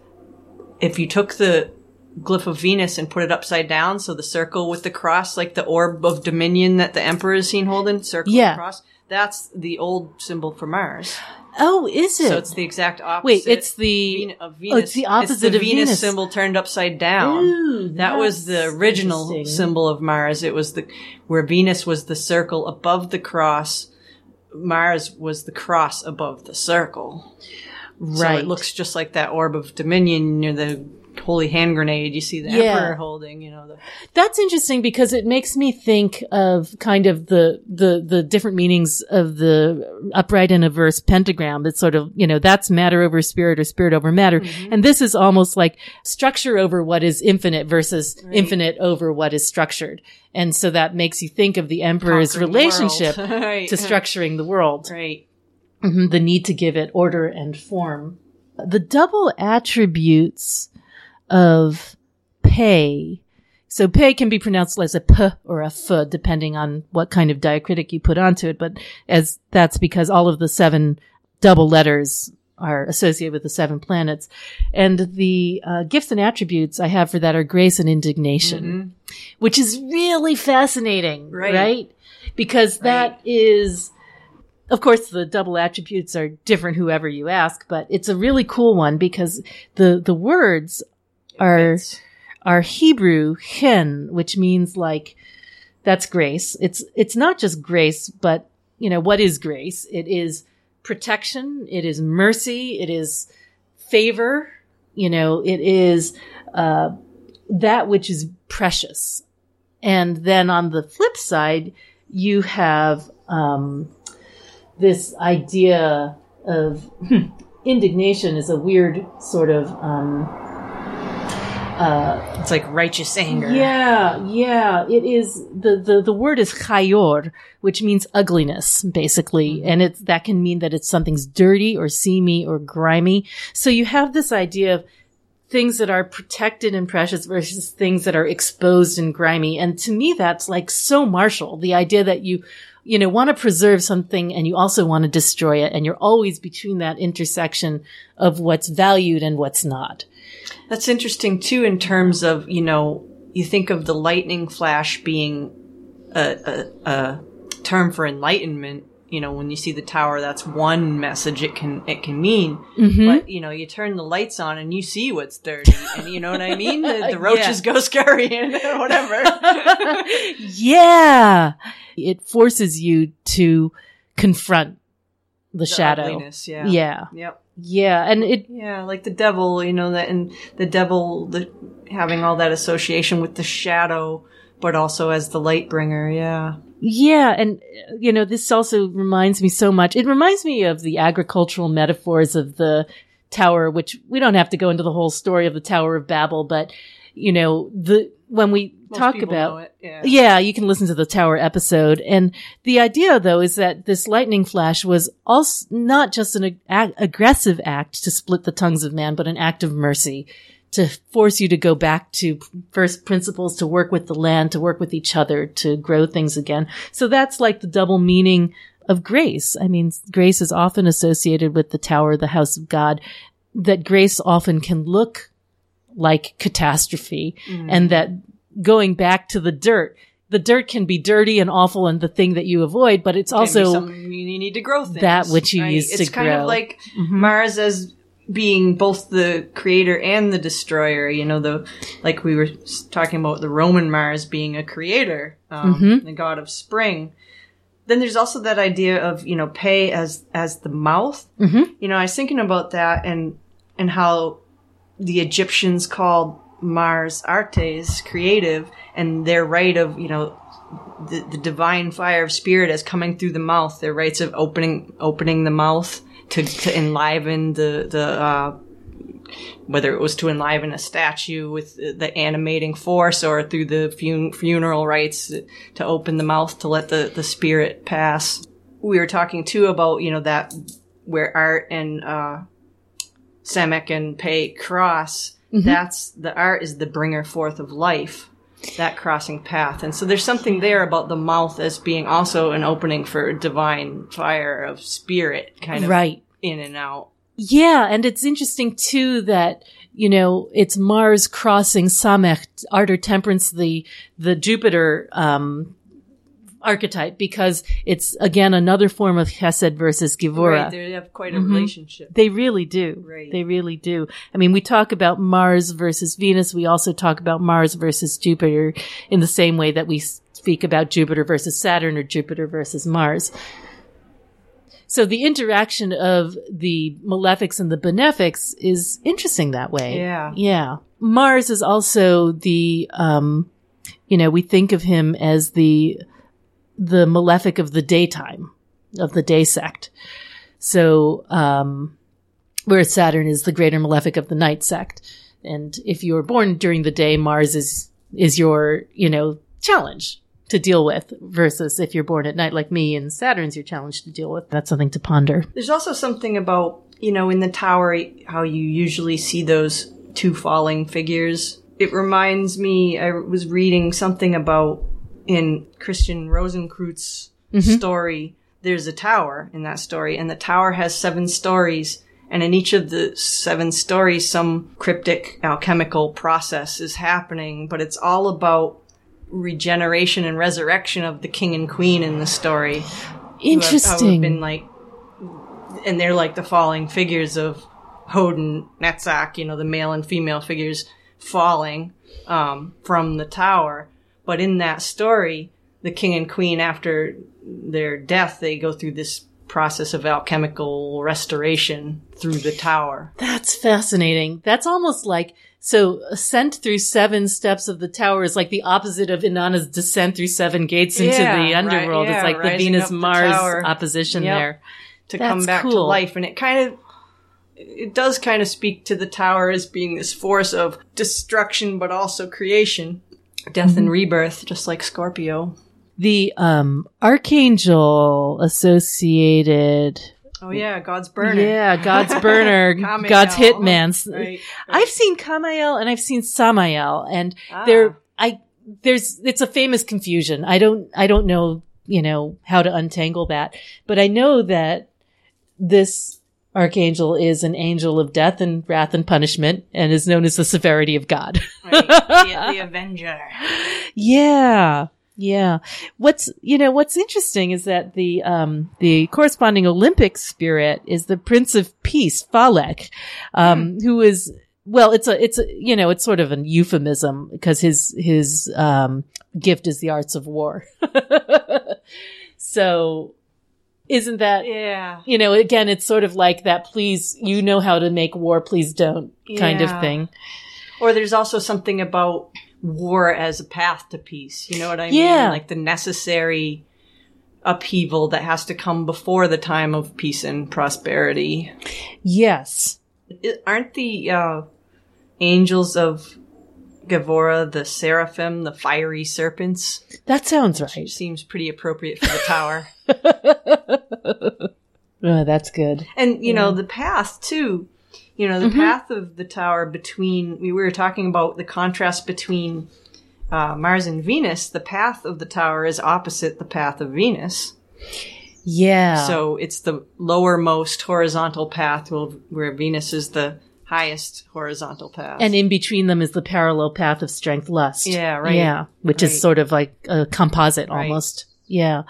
if you took the glyph of Venus and put it upside down, so the circle with the cross, like the orb of dominion that the emperor is seen holding, circle Yeah. and cross. That's the old symbol for Mars. Oh, is it? So it's the exact opposite. Wait, it's the of oh, it's the opposite the of Venus, Venus. symbol turned upside down. Ooh, that was the original symbol of Mars. It was the where Venus was the circle above the cross. Mars was the cross above the circle. So right. it looks just like that orb of dominion near the holy hand grenade you see the Yeah. emperor holding. You know, the, That's interesting because it makes me think of kind of the, the, the different meanings of the upright and averse pentagram. It's sort of, you know, that's matter over spirit or spirit over matter. Mm-hmm. And this is almost like structure over what is infinite versus Right. infinite over what is structured. And so that makes you think of the emperor's conquering relationship right. to structuring the world. Right. Mhm, the need to give it order and form. The double attributes of pay. So pay can be pronounced as a p or a f, depending on what kind of diacritic you put onto it. But as that's because all of the seven double letters are associated with the seven planets. And the uh, gifts and attributes I have for that are grace and indignation, which is really fascinating, Right. right? Because that is of course, the double attributes are different whoever you ask, but it's a really cool one because the, the words are, are Hebrew hen, which means like, that's grace. It's, it's not just grace, but you know, what is grace? It is protection. It is mercy. It is favor. You know, it is, uh, that which is precious. And then on the flip side, you have, um, this idea of indignation is a weird sort of um uh It's like righteous anger. yeah yeah. It is the the the word is chayor which means ugliness basically. And it's that can mean that it's something's dirty or seamy or grimy. So you have this idea of things that are protected and precious versus things that are exposed and grimy. And to me that's like so martial. The idea that you you know want to preserve something and you also want to destroy it. And you're always between that intersection of what's valued and what's not That's interesting too, in terms of you know, you think of the lightning flash being a, a, a term for enlightenment. You know, when you see the tower, that's one message it can it can mean. Mm-hmm. But you know, you turn the lights on and you see what's dirty, and you know what I mean. The, the roaches go scurrying, or whatever. yeah. It forces you to confront the, The shadow. yeah. Yeah. Yep. Yeah. And it, Yeah, like the devil, you know that, and the devil, the having all that association with the shadow, but also as the light bringer. Yeah. yeah. And, you know, this also reminds me so much. It reminds me of the agricultural metaphors of the tower, which we don't have to go into the whole story of the Tower of Babel, but, you know, the, when we talk about, Yeah. Yeah, you can listen to the tower episode. And the idea though is that this lightning flash was also not just an ag- aggressive act to split the tongues of man, but an act of mercy to force you to go back to first principles, to work with the land, to work with each other, to grow things again. So that's like the double meaning of grace. I mean, grace is often associated with the tower, the house of God, that grace often can look like catastrophe and that going back to the dirt, the dirt can be dirty and awful and the thing that you avoid, but it's also something you need to grow things. that which you use It's to kind of like Mhm. Mars as being both the creator and the destroyer. You know, the like we were talking about the Roman Mars being a creator, um, Mhm. the god of spring. Then there's also that idea of you know pay as as the mouth. Mhm. You know, I was thinking about that and and how the Egyptians called Mars Artes, creative, and their right of you know the, the divine fire of spirit as coming through the mouth. Their rights of opening opening the mouth to to enliven the the uh, whether it was to enliven a statue with the animating force or through the fun- funeral rites to open the mouth to let the the spirit pass. We were talking too about you know that where art and uh, Samek and Pei cross. That's the art is the bringer forth of life. that crossing path. And so there's something there about the mouth as being also an opening for divine fire of spirit kind of Right. in and out. Yeah, and it's interesting too that you know it's Mars crossing Samech, art or temperance, the the Jupiter um, archetype, because it's again another form of Chesed versus Gevura. Right, they have quite a relationship. They really do. Right. They really do. I mean, we talk about Mars versus Venus. We also talk about Mars versus Jupiter in the same way that we speak about Jupiter versus Saturn or Jupiter versus Mars. So the interaction of the malefics and the benefics is interesting that way. Yeah. Yeah. Mars is also the, um, you know, we think of him as the, the malefic of the daytime, of the day sect. So, um, whereas Saturn is the greater malefic of the night sect. And if you were born during the day, Mars is, is your, you know, challenge to deal with versus if you're born at night like me and Saturn's your challenge to deal with. That's something to ponder. There's also something about, you know, in the tower, how you usually see those two falling figures. It reminds me, I was reading something about in Christian Rosenkreuz's story, there's a tower in that story, and the tower has seven stories. And in each of the seven stories, some cryptic alchemical process is happening, but it's all about regeneration and resurrection of the king and queen in the story. who have- who have Interesting. been like, and they're like the falling figures of Hoden, Netzach, you know, the male and female figures falling um, from the tower. But in that story, the king and queen, after their death, they go through this process of alchemical restoration through the tower. That's fascinating. That's almost like so ascent through seven steps of the tower is like the opposite of Inanna's descent through seven gates into Yeah, the right, underworld. yeah, it's like the Venus Mars opposition Yep. there. to That's come back to life. And it kind of, it does kind of speak to the tower as being this force of destruction, but also creation, death Mm-hmm. and rebirth, just like Scorpio. The um archangel associated Oh yeah, God's burner. Yeah, God's burner, God's hitman. Right. I've seen Kamael and I've seen Samael and Ah. there I there's it's a famous confusion. I don't I don't know, you know, how to untangle that. But I know that this archangel is an angel of death and wrath and punishment and is known as the severity of God. Right. the, the Avenger. Yeah. Yeah. What's, you know, what's interesting is that the, um, the corresponding Olympic spirit is the Prince of Peace, Phaleg, um, who is, well, it's a, it's a, you know, it's sort of an euphemism because his, his, um, gift is the arts of war. so isn't that, Yeah. you know, again, it's sort of like that, please, you know how to make war, please don't kind Yeah. of thing. Or there's also something about war as a path to peace. You know what I Yeah. mean? Like the necessary upheaval that has to come before the time of peace and prosperity. Yes. Aren't the uh, angels of Gevura the seraphim, the fiery serpents? That sounds right. Seems pretty appropriate for the tower. Oh, that's good. And you know the path too. You know the Mm-hmm. path of the tower between. We were talking about the contrast between uh, Mars and Venus. The path of the tower is opposite the path of Venus. Yeah. So it's the lowermost horizontal path, where Venus is the highest horizontal path. and in between them is the parallel path of strength lust. Yeah, right. Yeah, which is sort of like a composite Right. almost. Yeah.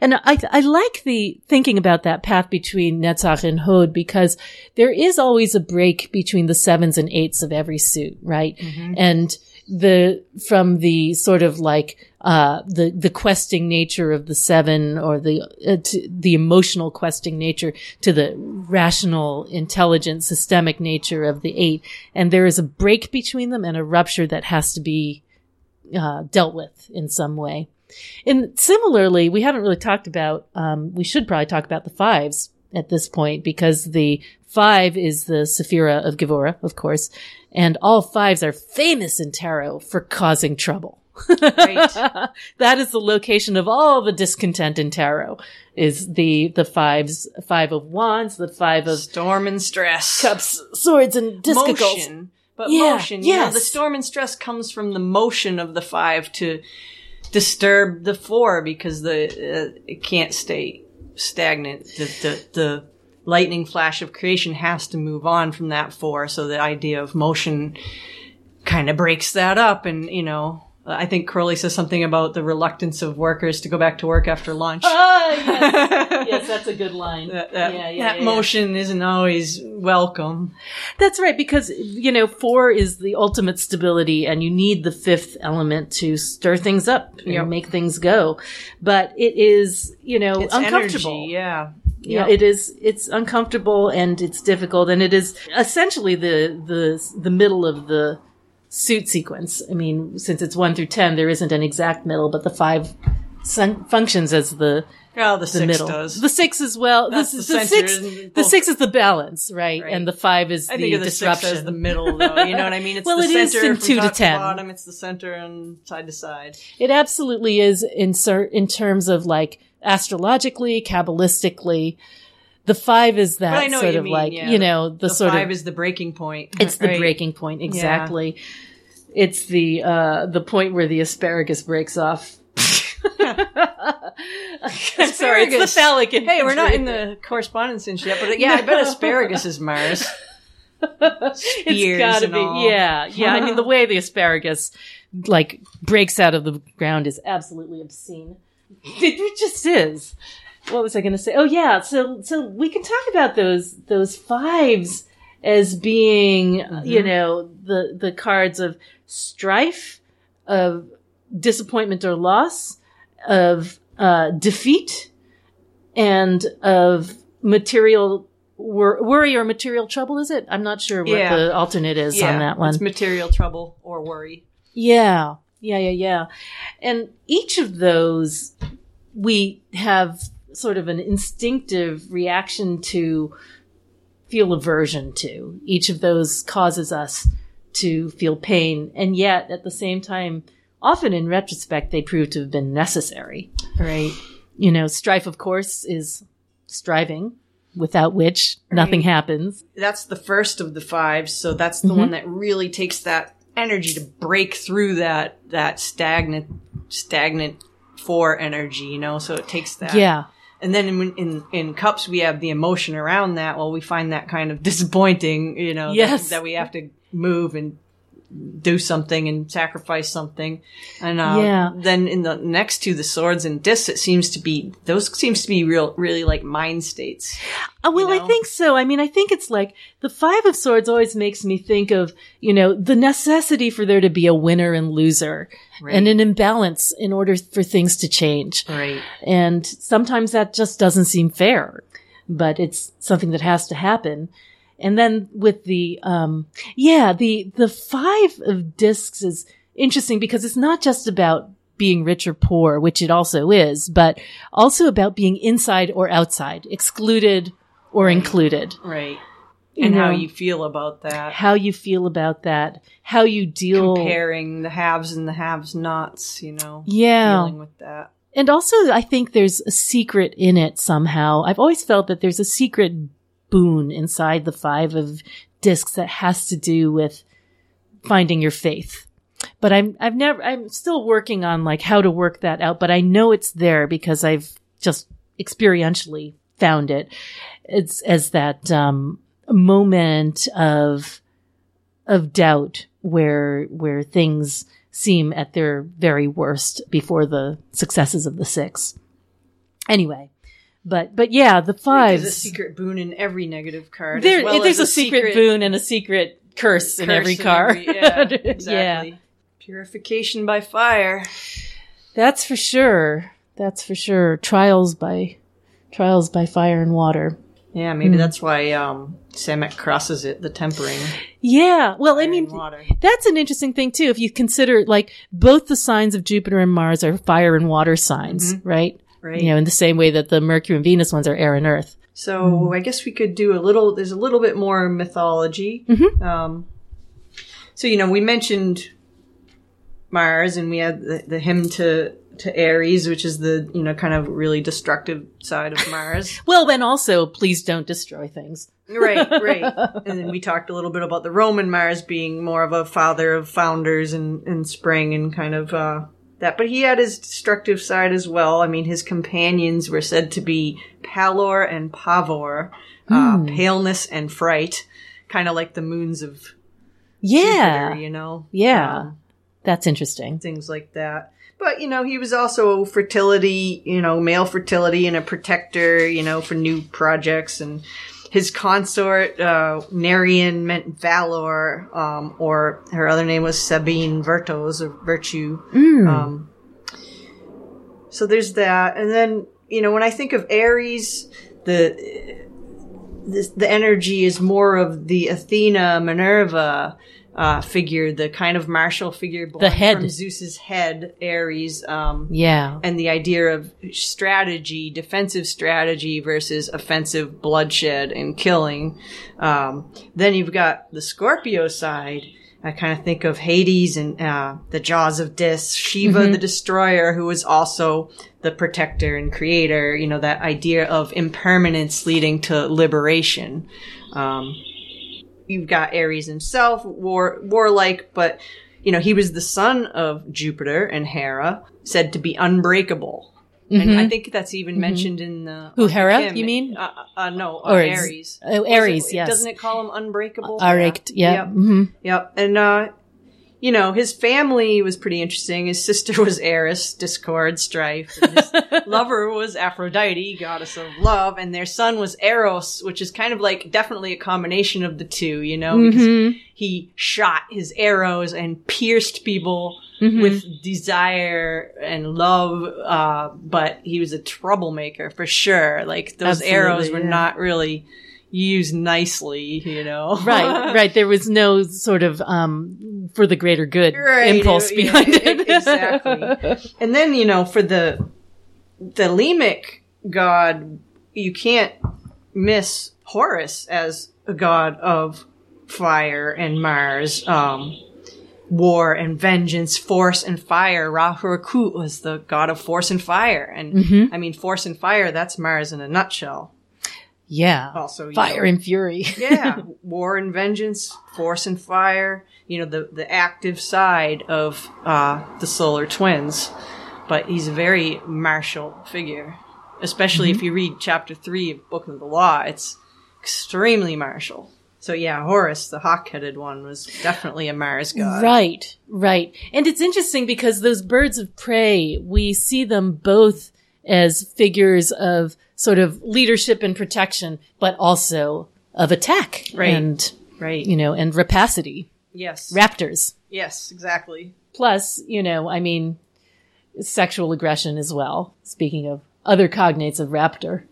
And I, I like the thinking about that path between Netzach and Hod because there is always a break between the sevens and eights of every suit, right? Mm-hmm. And the, from the sort of like, uh, the, the questing nature of the seven or the, uh, the emotional questing nature to the rational, intelligent, systemic nature of the eight. And there is a break between them and a rupture that has to be, uh, dealt with in some way. And similarly, we haven't really talked about, um, we should probably talk about the fives at this point because the five is the Sephira of Gevura, of course, and all fives are famous in tarot for causing trouble. right. that is the location of all the discontent in tarot is the, the fives, five of wands, the five of Storm and stress. cups, swords, and discicles. Motion. but Yeah, motion. Yes. the storm and stress comes from the motion of the five to disturb the four because the uh, it can't stay stagnant. The, the the lightning flash of creation has to move on from that four. So the idea of motion kind of breaks that up, and you know. I think Crowley says something about the reluctance of workers to go back to work after lunch. Ah, yes. yes, that's a good line. that, that, yeah, yeah, that yeah. motion isn't always welcome. That's right, because, you know, four is the ultimate stability and you need the fifth element to stir things up and Yep. make things go. But it is, you know, It's uncomfortable. energy, yeah. Yeah, it is. It's uncomfortable and it's difficult, and it is essentially the the the middle of the suit sequence. I mean, since it's one through ten, there isn't an exact middle, but the five sun- functions as the Well, the, the six middle. does. The six as well. That's the, the the center, six. The six is the balance, right? Right. And the five is I the think of the disruption. six as the middle, though. You know what I mean? It's Well, the it is center in from two to top 10. bottom. It's the center and side to side. It absolutely is in in terms of like astrologically, kabbalistically. The five is that But I know what sort of mean, like yeah. you know the, The sort five of is the breaking point. it's the right? breaking point exactly. It's the uh the point where the asparagus breaks off. I'm sorry, it's the Asparagus. phallic. Hey, we're not in the correspondence yet, but yeah, I bet asparagus is Mars. it's gotta be all. yeah yeah i mean the way the asparagus like breaks out of the ground is absolutely obscene it, just is. What was i going to say? Oh yeah so so we can talk about those those fives as being uh, you know the the cards of strife of disappointment or loss of uh defeat and of material wor- worry or material trouble is it? I'm not sure what Yeah. the alternate is on that one. It's material trouble or worry. yeah yeah yeah yeah and each of those we have sort of an instinctive reaction to feel aversion to each of those causes us to feel pain and yet at the same time often in retrospect they prove to have been necessary Right. you know strife of course is striving without which nothing Right. happens That's the first of the fives, so that's the Mm-hmm. one that really takes that energy to break through that that stagnant stagnant four energy, you know. So it takes that. yeah And then in, in in cups we have the emotion around that. Well, we find that kind of disappointing, you know. that- Yes. That, we have to move and do something and sacrifice something. And uh, Yeah. then in the next to the swords and discs, it seems to be those seems to be real, really like mind states. Uh, well, you I think so. I mean, I think it's like the Five of Swords always makes me think of, you know, the necessity for there to be a winner and loser Right. and an imbalance in order for things to change. Right. And sometimes that just doesn't seem fair, but it's something that has to happen. And then with the, um, yeah, the, the five of discs is interesting because it's not just about being rich or poor, which it also is, but also about being inside or outside, excluded or included. Right. You And how you feel about that. how you feel about that, how you deal. Comparing the haves and the haves nots, you know. Yeah. Dealing with that. And also, I think there's a secret in it somehow. I've always felt that there's a secret boon inside the five of discs that has to do with finding your faith. But I'm, I've never, I'm still working on like how to work that out, but I know it's there because I've just experientially found it. It's as that, um, moment of, of doubt where, where things seem at their very worst before the successes of the six. Anyway, but, but yeah, the There's fives. a secret boon in every negative card. There, as well there's as a, secret, boon and a secret curse, in every car. yeah, yeah. Purification by fire. that's for sure. That's for sure. Trials by trials by fire and water. Yeah, maybe Hmm. that's why um, Samek crosses it, the tempering. Yeah. Well, I mean, that's an interesting thing too. If you consider like both the signs of Jupiter and Mars are fire and water signs, right? Right. You know, in the same way that the Mercury and Venus ones are air and earth. So Hmm. I guess we could do a little. There's a little bit more mythology. Mm-hmm. Um, so you know, we mentioned Mars, and we had the, the hymn to to Ares, which is the you know kind of really destructive side of Mars. Well, and also, please don't destroy things. right, right. And then we talked a little bit about the Roman Mars being more of a father of founders and, and spring and kind of uh, that. But he had his destructive side as well. I mean, his companions were said to be Pallor and Pavor, uh, paleness and fright, kind of like the moons of Yeah. Jupiter, you know? Yeah. Um, That's interesting. things like that. But, you know, he was also fertility, you know, male fertility and a protector, you know, for new projects. And his consort, uh, Nerian meant valor, um, or her other name was Sabine Virtus, or virtue. Um, so there's that. And then, you know, when I think of Aries, the, this, the energy is more of the Athena, Minerva, uh, figure, the kind of martial figure born The head. from Zeus's head, Ares, um, Yeah. and the idea of strategy, defensive strategy versus offensive bloodshed and killing. Um, then you've got the Scorpio side. I kind of think of Hades and uh, the jaws of Dis, Shiva the destroyer, who was also the protector and creator. You know that idea of impermanence leading to liberation. Um, you've got Ares himself, war warlike, but you know he was the son of Jupiter and Hera, said to be unbreakable. And I think that's even mentioned in the Mm-hmm. Who, Hera, you mean? Uh, uh, uh, no, uh, Or Ares. oh, Ares, it- yes. Doesn't it call him unbreakable? Arect, yeah. Yep. hmm Yep. And, uh, you know, his family was pretty interesting. His sister was Eris, discord, strife. His lover was Aphrodite, goddess of love. And their son was Eros, which is kind of like definitely a combination of the two, you know, because Mm-hmm. he shot his arrows and pierced people Mm-hmm. with desire and love. Uh, but he was a troublemaker for sure. Like those Absolutely, arrows were yeah. not really used nicely, you know? Right, right. There was no sort of um for the greater good Right, impulse yeah, behind e- it. exactly. And then, you know, for the Thelemic god, you can't miss Horus as a god of fire and Mars, um, war and vengeance, force and fire. Ra-Hoor-Khuit was the god of force and fire. And Mm-hmm. I mean, force and fire, that's Mars in a nutshell. Yeah. Also, Fire know, and fury. yeah, war and vengeance, force and fire. You know the the active side of uh, the solar twins, but he's a very martial figure. Especially if you read chapter three of Book of the Law, it's extremely martial. So yeah, Horus, the hawk-headed one, was definitely a Mars god. Right, right. And it's interesting because those birds of prey, we see them both as figures of sort of leadership and protection, but also of attack Right. and, Right. you know, and rapacity. Yes. Raptors. yes. Exactly. Plus, you know, I mean, sexual aggression as well. Speaking of other cognates of raptor.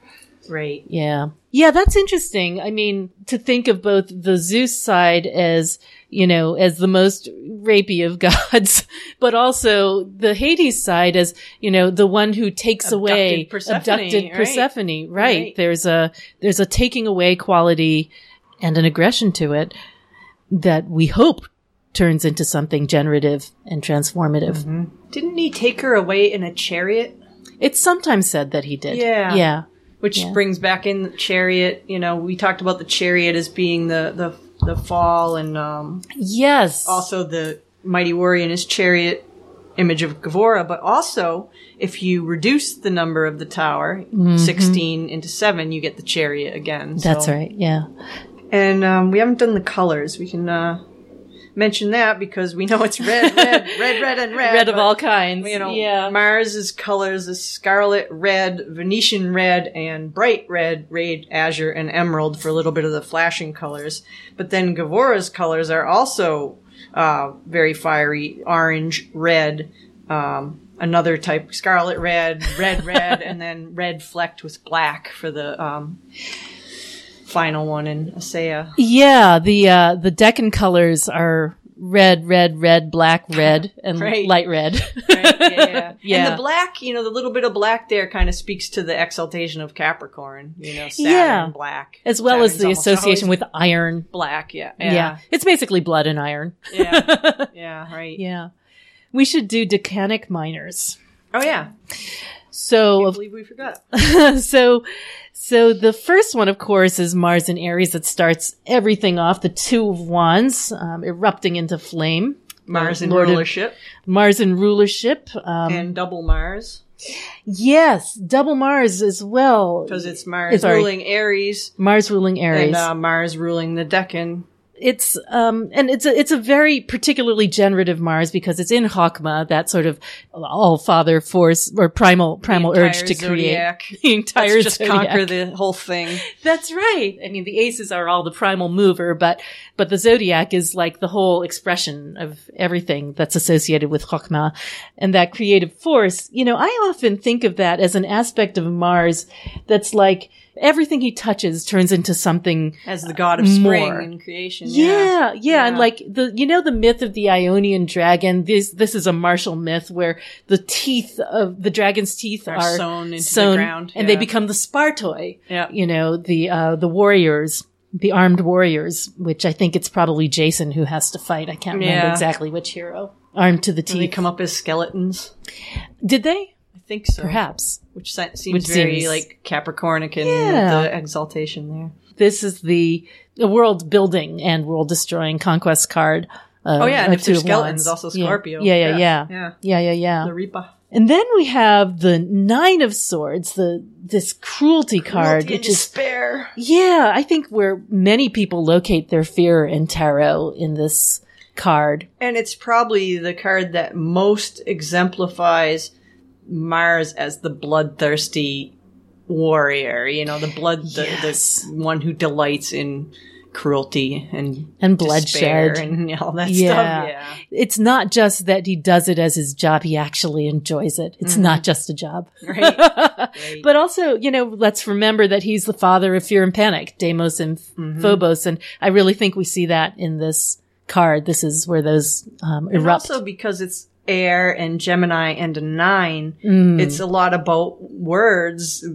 Right. Yeah. Yeah, that's interesting. I mean, to think of both the Zeus side as, you know, as the most rapey of gods, but also the Hades side as, you know, the one who takes Abducted away Persephone, abducted right. Persephone. Right. Right. There's a there's a taking away quality and an aggression to it that we hope turns into something generative and transformative. Mm-hmm. Didn't he take her away in a chariot? It's sometimes said that he did. Yeah. Yeah. which Yeah. brings back in the chariot. You know, we talked about the chariot as being the the the fall, and um, Yes. also the mighty warrior in his chariot image of Gevura. But also, if you reduce the number of the tower, sixteen into seven, you get the chariot again. That's right. Yeah. And um, we haven't done the colors. We can uh, mention that because we know it's red, red, red, red, and red. Red of but- all kinds. you know, yeah. Mars's colors is scarlet red, Venetian red, and bright red, red, azure, and emerald for a little bit of the flashing colors. But then Gevura's colors are also uh, very fiery, orange, red, um, another type, scarlet red, red, red, and then red flecked with black for the um, final one in Assiah. Yeah, the uh the decan colors are red, red, red, black, red, and Right. light red. Right, yeah, yeah. And the black, you know, the little bit of black there kind of speaks to the exaltation of Capricorn, you know, Saturn Yeah. black. As well as the association with iron. black, yeah. Yeah. Yeah. It's basically blood and iron. Yeah. Yeah, right. Yeah. We should do decanic minors. Oh yeah, So I believe we forgot. so so the first one of course is mars and aries that starts everything off the two of wands um, erupting into flame Mars in Lord of- rulership mars in rulership um, and double Mars yes double mars as well because it's Mars Sorry. ruling Aries mars ruling aries and uh, Mars ruling the Decan. It's um and it's a it's a very particularly generative Mars because it's in Chokmah, that sort of all father force or primal primal urge to create the entire Let's just zodiac. conquer the whole thing. That's right. I mean, the aces are all the primal mover, but but the zodiac is like the whole expression of everything that's associated with Chokmah and that creative force. You know, I often think of that as an aspect of Mars that's like everything he touches turns into something As the god of spring More. and creation. yeah, yeah, and like the you know the myth of the Ionian dragon. This this is a martial myth where the teeth of the dragon's teeth Are are, sewn into the sewn, ground, and they become the Spartoi. Yeah. you know the uh, the warriors, the armed warriors. Which I think it's probably Jason who has to fight. I can't remember Yeah. exactly which hero armed to the And they teeth. come up as skeletons. Did they? Think so. Perhaps. Which se- seems Which very seems- like Capricornican Yeah. the exaltation there. This is the, the world building and world destroying conquest card. Uh, Oh yeah, and if of skeletons, also Yeah. Scorpio. Yeah, yeah, yeah, Yeah. yeah, yeah, yeah. The Reaper. And then we have the Nine of Swords, the this cruelty card, Cruelty and which is despair. yeah, I think where many people locate their fear in tarot in this card. And it's probably the card that most exemplifies Mars as the bloodthirsty warrior. You know, the blood, the, Yes. the one who delights in cruelty and And bloodshed. and all that Yeah. stuff. Yeah. It's not just that he does it as his job; he actually enjoys it. It's not just a job. Right. right. But also, you know, let's remember that he's the father of fear and panic, Deimos and Phobos, and I really think we see that in this card. This is where those um, And erupt. also because it's air and Gemini and a nine, Mm. it's a lot about words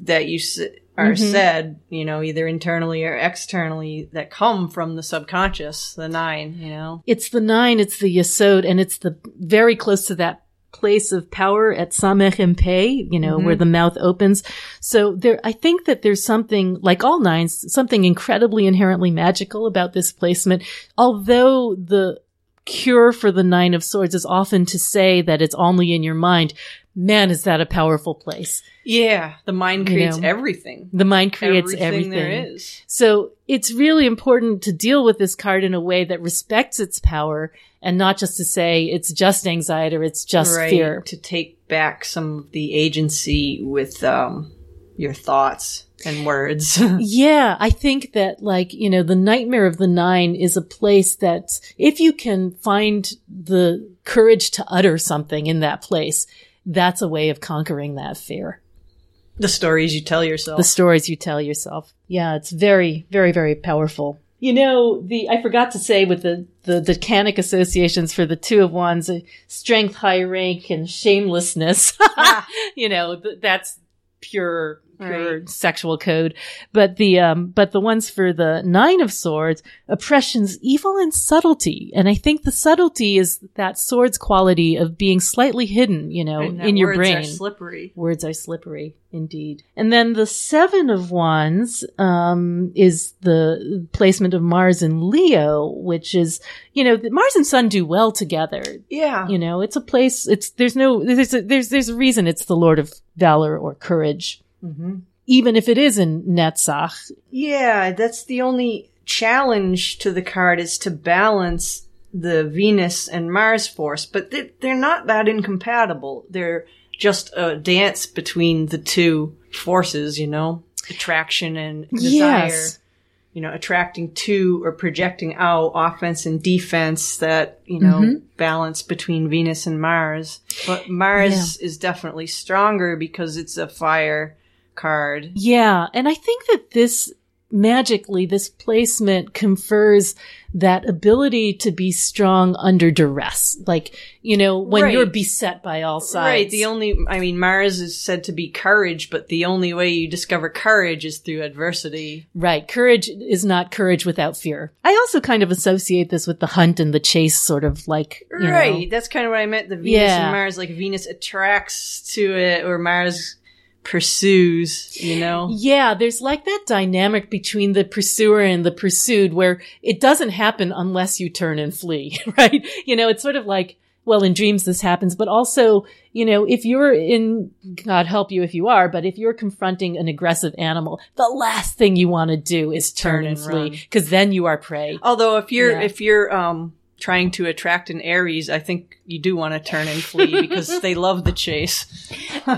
that you s- are Mm-hmm. said, you know, either internally or externally that come from the subconscious, the nine, you know. it's the nine, it's the Yesod, and it's the very close to that place of power at Samech and Pei, you know, where the mouth opens. So there, I think that there's something, like all nines, something incredibly inherently magical about this placement. Although the cure for the nine of swords is often to say that it's only in your mind. Man, is that a powerful place. Yeah, the mind You creates know, everything. The mind creates everything. there is. So it's really important to deal with this card in a way that respects its power and not just to say it's just anxiety or it's just right. fear. To take back some of the agency with um, your thoughts and words. Yeah, I think that like, you know, the nightmare of the nine is a place that if you can find the courage to utter something in that place, that's a way of conquering that fear. the stories you tell yourself. the stories you tell yourself. Yeah, it's very, very, very powerful. You know, the I forgot to say with the the decanic associations for the two of wands, uh, strength, high rank, and shamelessness. you know, th- that's pure pure Right. sexual code. But the um but the ones for the nine of swords, oppressions, evil and subtlety. And I think the subtlety is that sword's quality of being slightly hidden, you know, in your words brain. Are slippery. Words are slippery, indeed. And then the seven of wands um, is the placement of Mars and Leo, which is, you know, Mars and Sun do well together. Yeah. You know, it's a place. It's there's no there's a, there's there's a reason it's the Lord of Valor or Courage, hmm even if it is in Netzach. Yeah, that's the only challenge to the card is to balance the Venus and Mars force, but they, they're not that incompatible. They're just a dance between the two forces, you know, attraction and desire. Yes. You know, attracting to or projecting out offense and defense that, you know, Mm-hmm. balance between Venus and Mars. But Mars is definitely stronger because it's a fire card. Yeah, and I think that this magically this placement confers that ability to be strong under duress. Like, you know, when Right. you're beset by all sides. Right. The only, I mean, Mars is said to be courage, but the only way you discover courage is through adversity. Right. Courage is not courage without fear. I also kind of associate this with the hunt and the chase sort of like, you know. Right. That's kind of what I meant. The Venus Yeah. and Mars, like Venus attracts to it, or Mars pursues. You know. Yeah, there's like that dynamic between the pursuer and the pursued where it doesn't happen unless you turn and flee, right? You know, it's sort of like, well, in dreams this happens, but also, you know, if you're in, God help you if you are, but if you're confronting an aggressive animal, the last thing you want to do is turn, Turn and, and flee because then you are prey. Although if you're Yeah. if you're um trying to attract an Aries, I think you do want to turn and flee because they love the chase.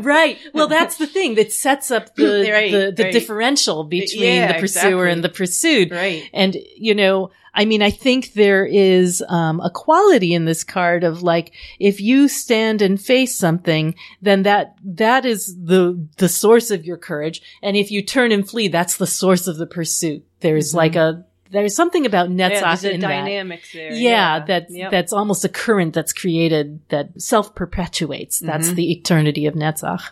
Right. Well, that's the thing that sets up the Right, the, the right. differential between Yeah, the pursuer exactly. and the pursued. Right. And you know, I mean, I think there is um, a quality in this card of like, if you stand and face something, then that that is the the source of your courage, and if you turn and flee, that's the source of the pursuit. There's like a there's something about Mm-hmm. Yeah, Netzach there's a in that. dynamic there. Yeah, that's Yep. that's almost a current that's created that self perpetuates. That's Mm-hmm. the eternity of Netzach.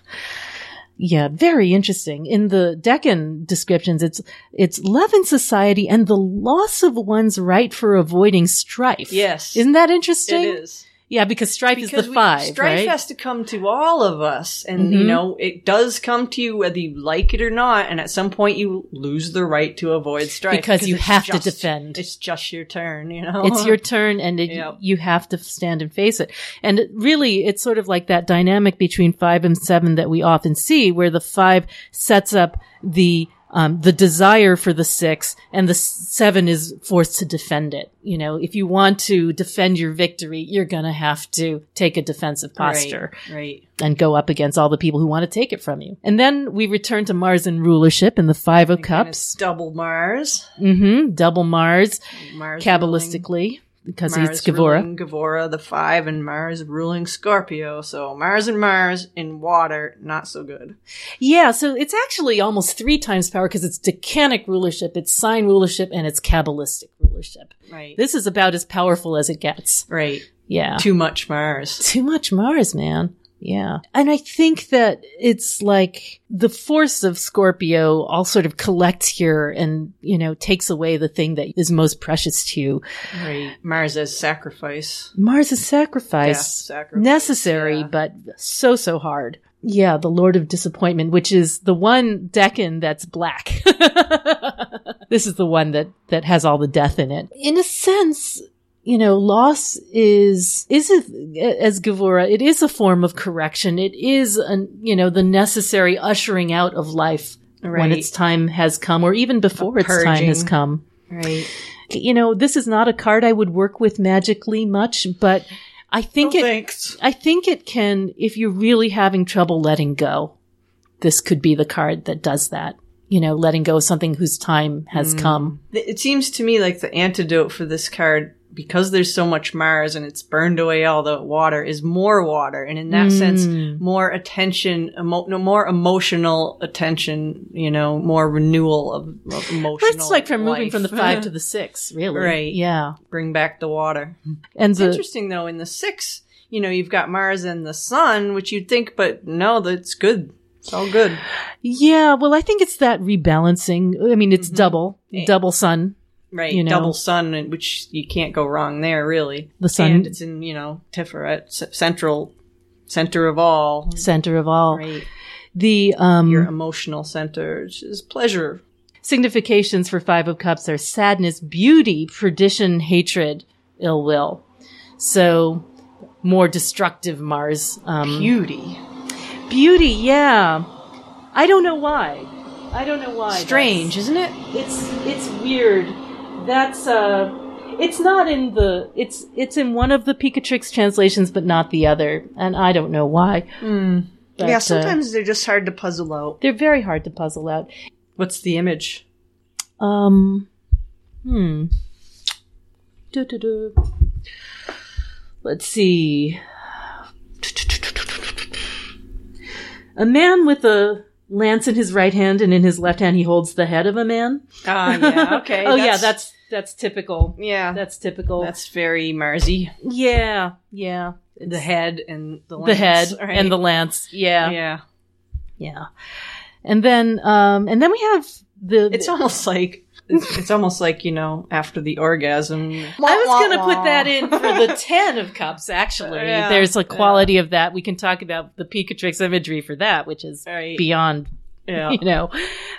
Yeah, very interesting. In the decan descriptions, it's it's love in society and the loss of one's right for avoiding strife. Yes. isn't that interesting? it is. Yeah, because strife is the we- five, strife right? has to come to all of us, and you Mhm. know it does come to you whether you like it or not. And at some point, you lose the right to avoid strife Because you have to defend. It's just your turn, you know. it's your turn and it, Yep. you have to stand and face it. And it really, it's sort of like that dynamic between five and seven that we often see where the five sets up the, um, the desire for the six and the seven is forced to defend it. You know, if you want to defend your victory, you're going to have to take a defensive posture Right, right. and go up against all the people who want to take it from you. And then we return to Mars and rulership in the five of cups. double Mars. hmm Double Mars, Mars kabbalistically, ruling, he's Mars Gevura. Gevura, the five, and Mars ruling Scorpio. So Mars and Mars in water, not so good. Yeah, so it's actually almost three times power because it's decanic rulership, it's sign rulership, and it's kabbalistic rulership. Right. This is about as powerful as it gets. right. Yeah. Too much Mars. Too much Mars, man. Yeah. And I think that it's like the force of Scorpio all sort of collects here and, you know, takes away the thing that is most precious to you. Right. Mars as sacrifice. Mars Death, sacrifice. sacrifice. necessary, yeah. but so, so hard. Yeah, the Lord of Disappointment, which is the one decan that's black. this is the one that, that has all the death in it. In a sense, you know, loss is, is a, as Gevura, it is a form of correction. It is, an, you know, the necessary ushering out of life when its time has come or even before its time has come Right. you know, this is not a card I would work with magically much, but I think No it, thanks. I think it can, if you're really having trouble letting go, this could be the card that does that. You know, letting go of something whose time has Mm. come. It seems to me like the antidote for this card, because there's so much Mars and it's burned away all the water, is more water, and in that sense, Mm. more attention, emo- no, more emotional attention. You know, more renewal of, of emotional. It's like from moving from the five to the six, really. Right. Yeah. bring back the water. And It's the, interesting though. In the six, you know, you've got Mars and the Sun, which you'd think, but no, that's good. It's all good. yeah, well, I think it's that rebalancing. I mean, it's double, Mm-hmm. Yeah. double sun. Right, You know. double sun, which you can't go wrong there, really. The sun- and it's in you know Tiferet, central, center of all. Center of all. Right, The, um, your emotional center, which is pleasure. significations for Five of Cups are sadness, beauty, perdition, hatred, ill will. So more destructive Mars. Um, Beauty, beauty, yeah. I don't know why. I don't know why. strange, isn't it? It's it's weird. That's uh. It's not in the. It's it's in one of the Picatrix translations, but not the other, and I don't know why. But, yeah, uh, sometimes they're just hard to puzzle out. they're very hard to puzzle out. What's the image? Um, hmm. Du-du-du. Let's see. A man with a lance in his right hand, and in his left hand he holds the head of a man. Ah, yeah, okay. oh yeah, that's that's typical. yeah, That's typical. that's very Marsy. yeah, yeah. The head and the the head right? and the lance. Yeah, yeah. yeah. And then, um, and then we have the. It's almost like it's, it's almost like you know after the orgasm. I was going to put that in for the 10 of cups, actually. Yeah, There's a quality of that. We can talk about the Picatrix imagery for that, which is Right. beyond, Yeah. you know.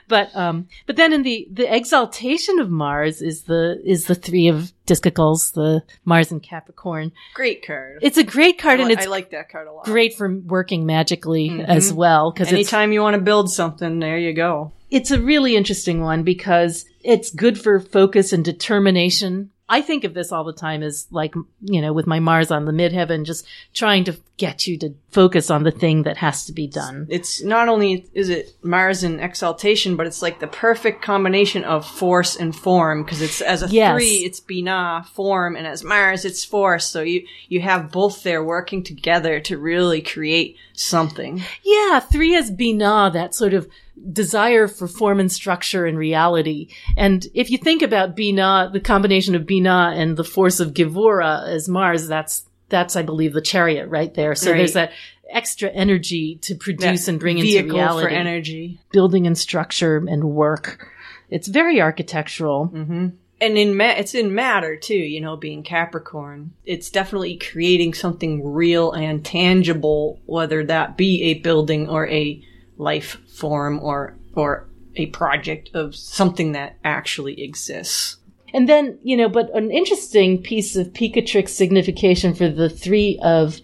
But, um, but then in the, the exaltation of Mars is the, is the three of discicles, the Mars and Capricorn. Great card. It's a great card I, and li- it's I like that card a lot. great for working magically as well. Cause Anytime you want to build something, there you go. it's a really interesting one because it's good for focus and determination. I think of this all the time as like, you know, with my Mars on the midheaven, just trying to get you to focus on the thing that has to be done. It's not only is it Mars in exaltation, but it's like the perfect combination of force and form because it's as a Yes. three, it's Binah form, and as Mars, it's force. So you you have both there working together to really create something. Yeah, three has Binah, that sort of desire for form and structure and reality. And if you think about Binah, the combination of Binah and the force of Gevura as Mars, that's, that's, I believe, the chariot right there. So Right. there's that extra energy to produce That and bring into reality. for energy. building and structure and work. It's very architectural. Mm-hmm. and in ma- it's in matter too you know being capricorn it's definitely creating something real and tangible whether that be a building or a life form or or a project of something that actually exists And then, you know, but an interesting piece of Picatrix signification for the three of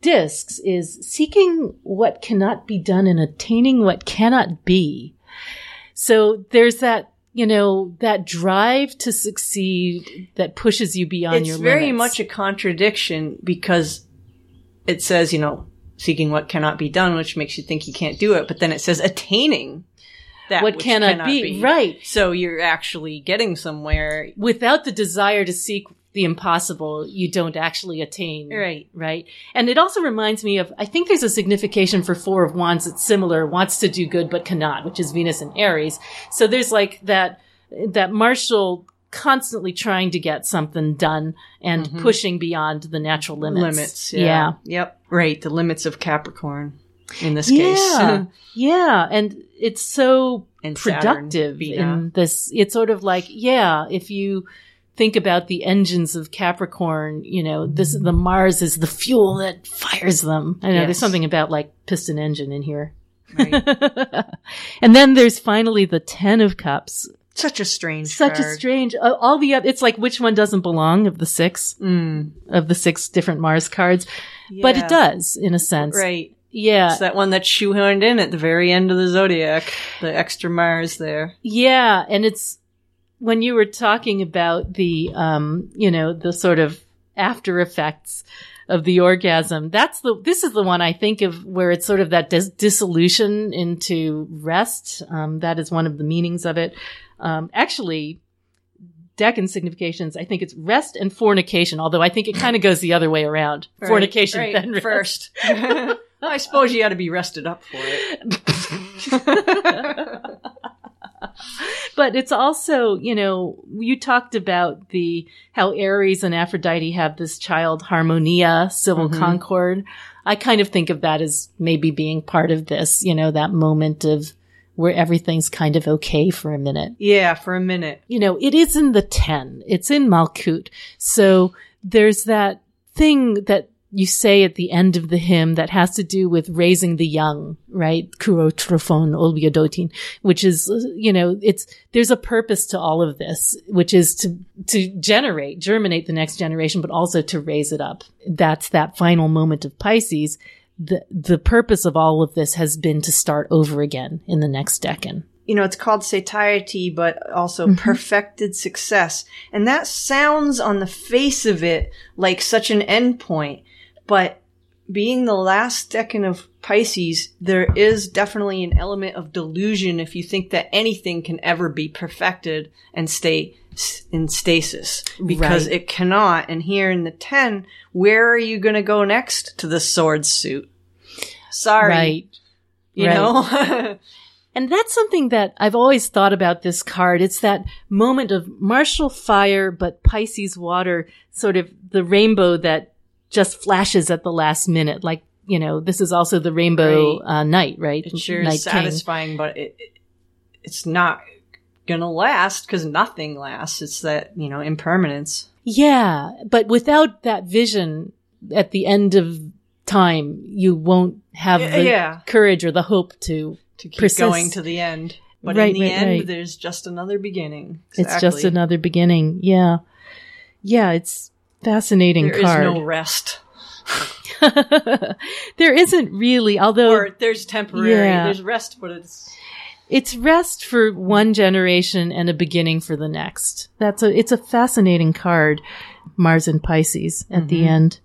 discs is seeking what cannot be done and attaining what cannot be. So there's that, you know, that drive to succeed that pushes you beyond your. it's very much a contradiction because it says you know seeking what cannot be done which makes you think you can't do it but then it says attaining that what which cannot, be. Right. so you're actually getting somewhere without the desire to seek the impossible, you don't actually attain. Right. Right. And it also reminds me of, I think there's a signification for Four of Wands that's similar, wants to do good but cannot, which is Venus and Aries. So there's like that, that martial constantly trying to get something done and pushing beyond the natural limits. Mm-hmm. limits. Yeah. Yep. Right. The limits of Capricorn in this Yeah. case. yeah. And it's so And productive Binah. in this. It's sort of like, yeah, if you think about the engines of Capricorn, you know, this, the Mars is the fuel that fires them. I know Yes. there's something about like piston engine in here. Right. and then there's finally the Ten of Cups. Such a strange Such a strange, uh, all the, it's like which one doesn't belong of the six, Mm, of the six different Mars cards. But it does, in a sense. Right. Yeah. It's that one that's shoehorned in at the very end of the zodiac. The extra Mars there. Yeah, and it's when you were talking about the um, you know, the sort of after effects of the orgasm. That's the this is the one I think of where it's sort of that dis- dissolution into rest. Um, that is one of the meanings of it. Um, actually, Decan significations, I think it's rest and fornication, although I think it kind of goes the other way around. Right, Fornication right, then rest. first. I suppose you got to be rested up for it. but it's also, you know, you talked about the how Ares and Aphrodite have this child harmonia, civil concord. I kind of think of that as maybe being part of this, you know, that moment of where everything's kind of okay for a minute. Yeah, for a minute. You know, it is in the 10. It's in Malkut. So there's that thing that you say at the end of the hymn that has to do with raising the young, right? Kurotrophon olbiodotin, which is, you know, it's, there's a purpose to all of this, which is to, to generate, germinate the next generation, but also to raise it up. That's that final moment of Pisces. The, the purpose of all of this has been to start over again in the next decan. you know, it's called satiety, but also mm-hmm. perfected success. And that sounds on the face of it like such an endpoint. But being the last decan of Pisces, there is definitely an element of delusion if you think that anything can ever be perfected and stay in stasis because Right. it cannot. And here in the 10, where are you going to go next? To the sword suit. Sorry. Right. You Right. know? And that's something that I've always thought about this card. It's that moment of martial fire, but Pisces water, sort of the rainbow that just flashes at the last minute. Like, you know, this is also the rainbow Right. uh, night, right? it sure Night is King. satisfying, but it, it it's not gonna last because nothing lasts. It's that, you know, impermanence. Yeah, but without that vision at the end of time, you won't have the yeah. courage or the hope to. To keep Persist. going to the end. But Right, in the right, end, right. there's just another beginning. It's just another beginning. Yeah, yeah, it's fascinating There is card. no rest. there isn't really, although Or there's temporary. Yeah. There's rest, but it's it's rest for one generation and a beginning for the next. That's a it's a fascinating card, Mars and Pisces at the Mm-hmm. end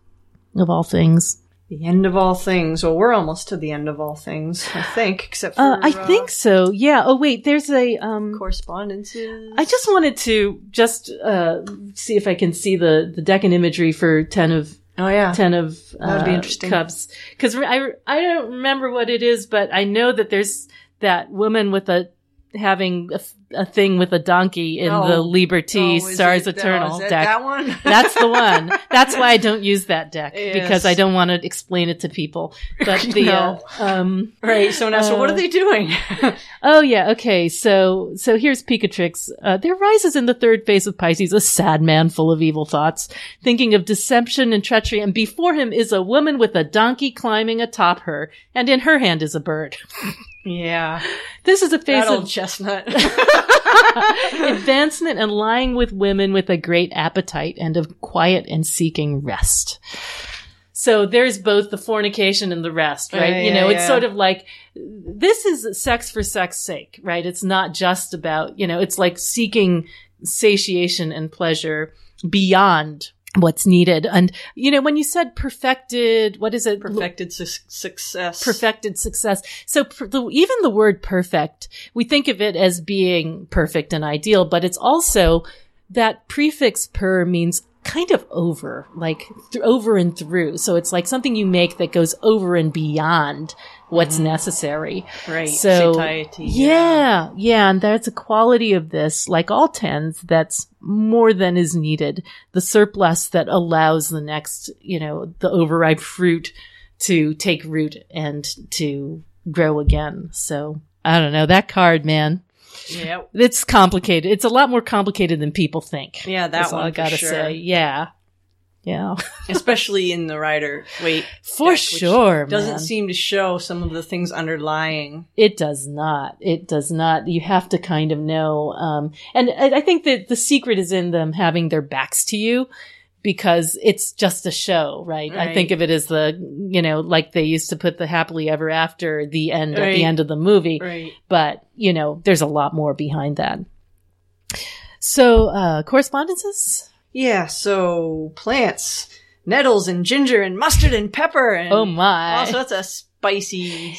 of all things. the end of all things. Well, we're almost to the end of all things, I think, except for Uh, I think so. Yeah. Oh wait, there's a um. correspondences. I just wanted to just uh see if I can see the the deck and imagery for ten of oh yeah, ten of uh, That would be interesting. cups because I I don't remember what it is, but I know that there's that woman with a having a, a thing with a donkey in Oh. the Liber T Oh, Stars it- Eternal oh, that, deck. That one. That's the one. That's why I don't use that deck Yes. because I don't want to explain it to people. But the uh, um right. So now, so what Uh, are they doing? oh yeah okay so so here's Picatrix. Uh, there rises in the third phase of Pisces a sad man full of evil thoughts, thinking of deception and treachery, and before him is a woman with a donkey climbing atop her, and in her hand is a bird. Yeah, This is a phase of chestnut. advancement and lying with women with a great appetite and of quiet and seeking rest. So there's both the fornication and the rest, right? Yeah, you know, yeah, it's yeah. sort of like this is sex for sex sake, right? It's not just about, you know, it's like seeking satiation and pleasure beyond what's needed. And, you know, when you said perfected, what is it? Perfected su- success. perfected success. So per, the, even the word perfect, we think of it as being perfect and ideal, but it's also that prefix per means kind of over, like th- over and through. So it's like something you make that goes over and beyond what's mm-hmm. necessary. Right. So Satiety. yeah, yeah, and that's a quality of this, like all tens, that's more than is needed. The surplus that allows the next, you know, the overripe fruit to take root and to grow again. So I don't know that card, man. Yeah. It's complicated. It's a lot more complicated than people think. Yeah, that That's all one I gotta sure. say. Yeah, yeah, Especially in the Rider Waite. for deck, sure. Doesn't man. seem to show some of the things underlying. It does not. It does not. You have to kind of know. Um, and I think that the secret is in them having their backs to you because it's just a show, right? I think of it as the, you know, like they used to put the happily ever after the end at the end of the movie. Right. But, you know, there's a lot more behind that. So, uh, correspondences? Yeah, so plants, nettles and ginger and mustard and pepper and Oh my. all sorts of spicy,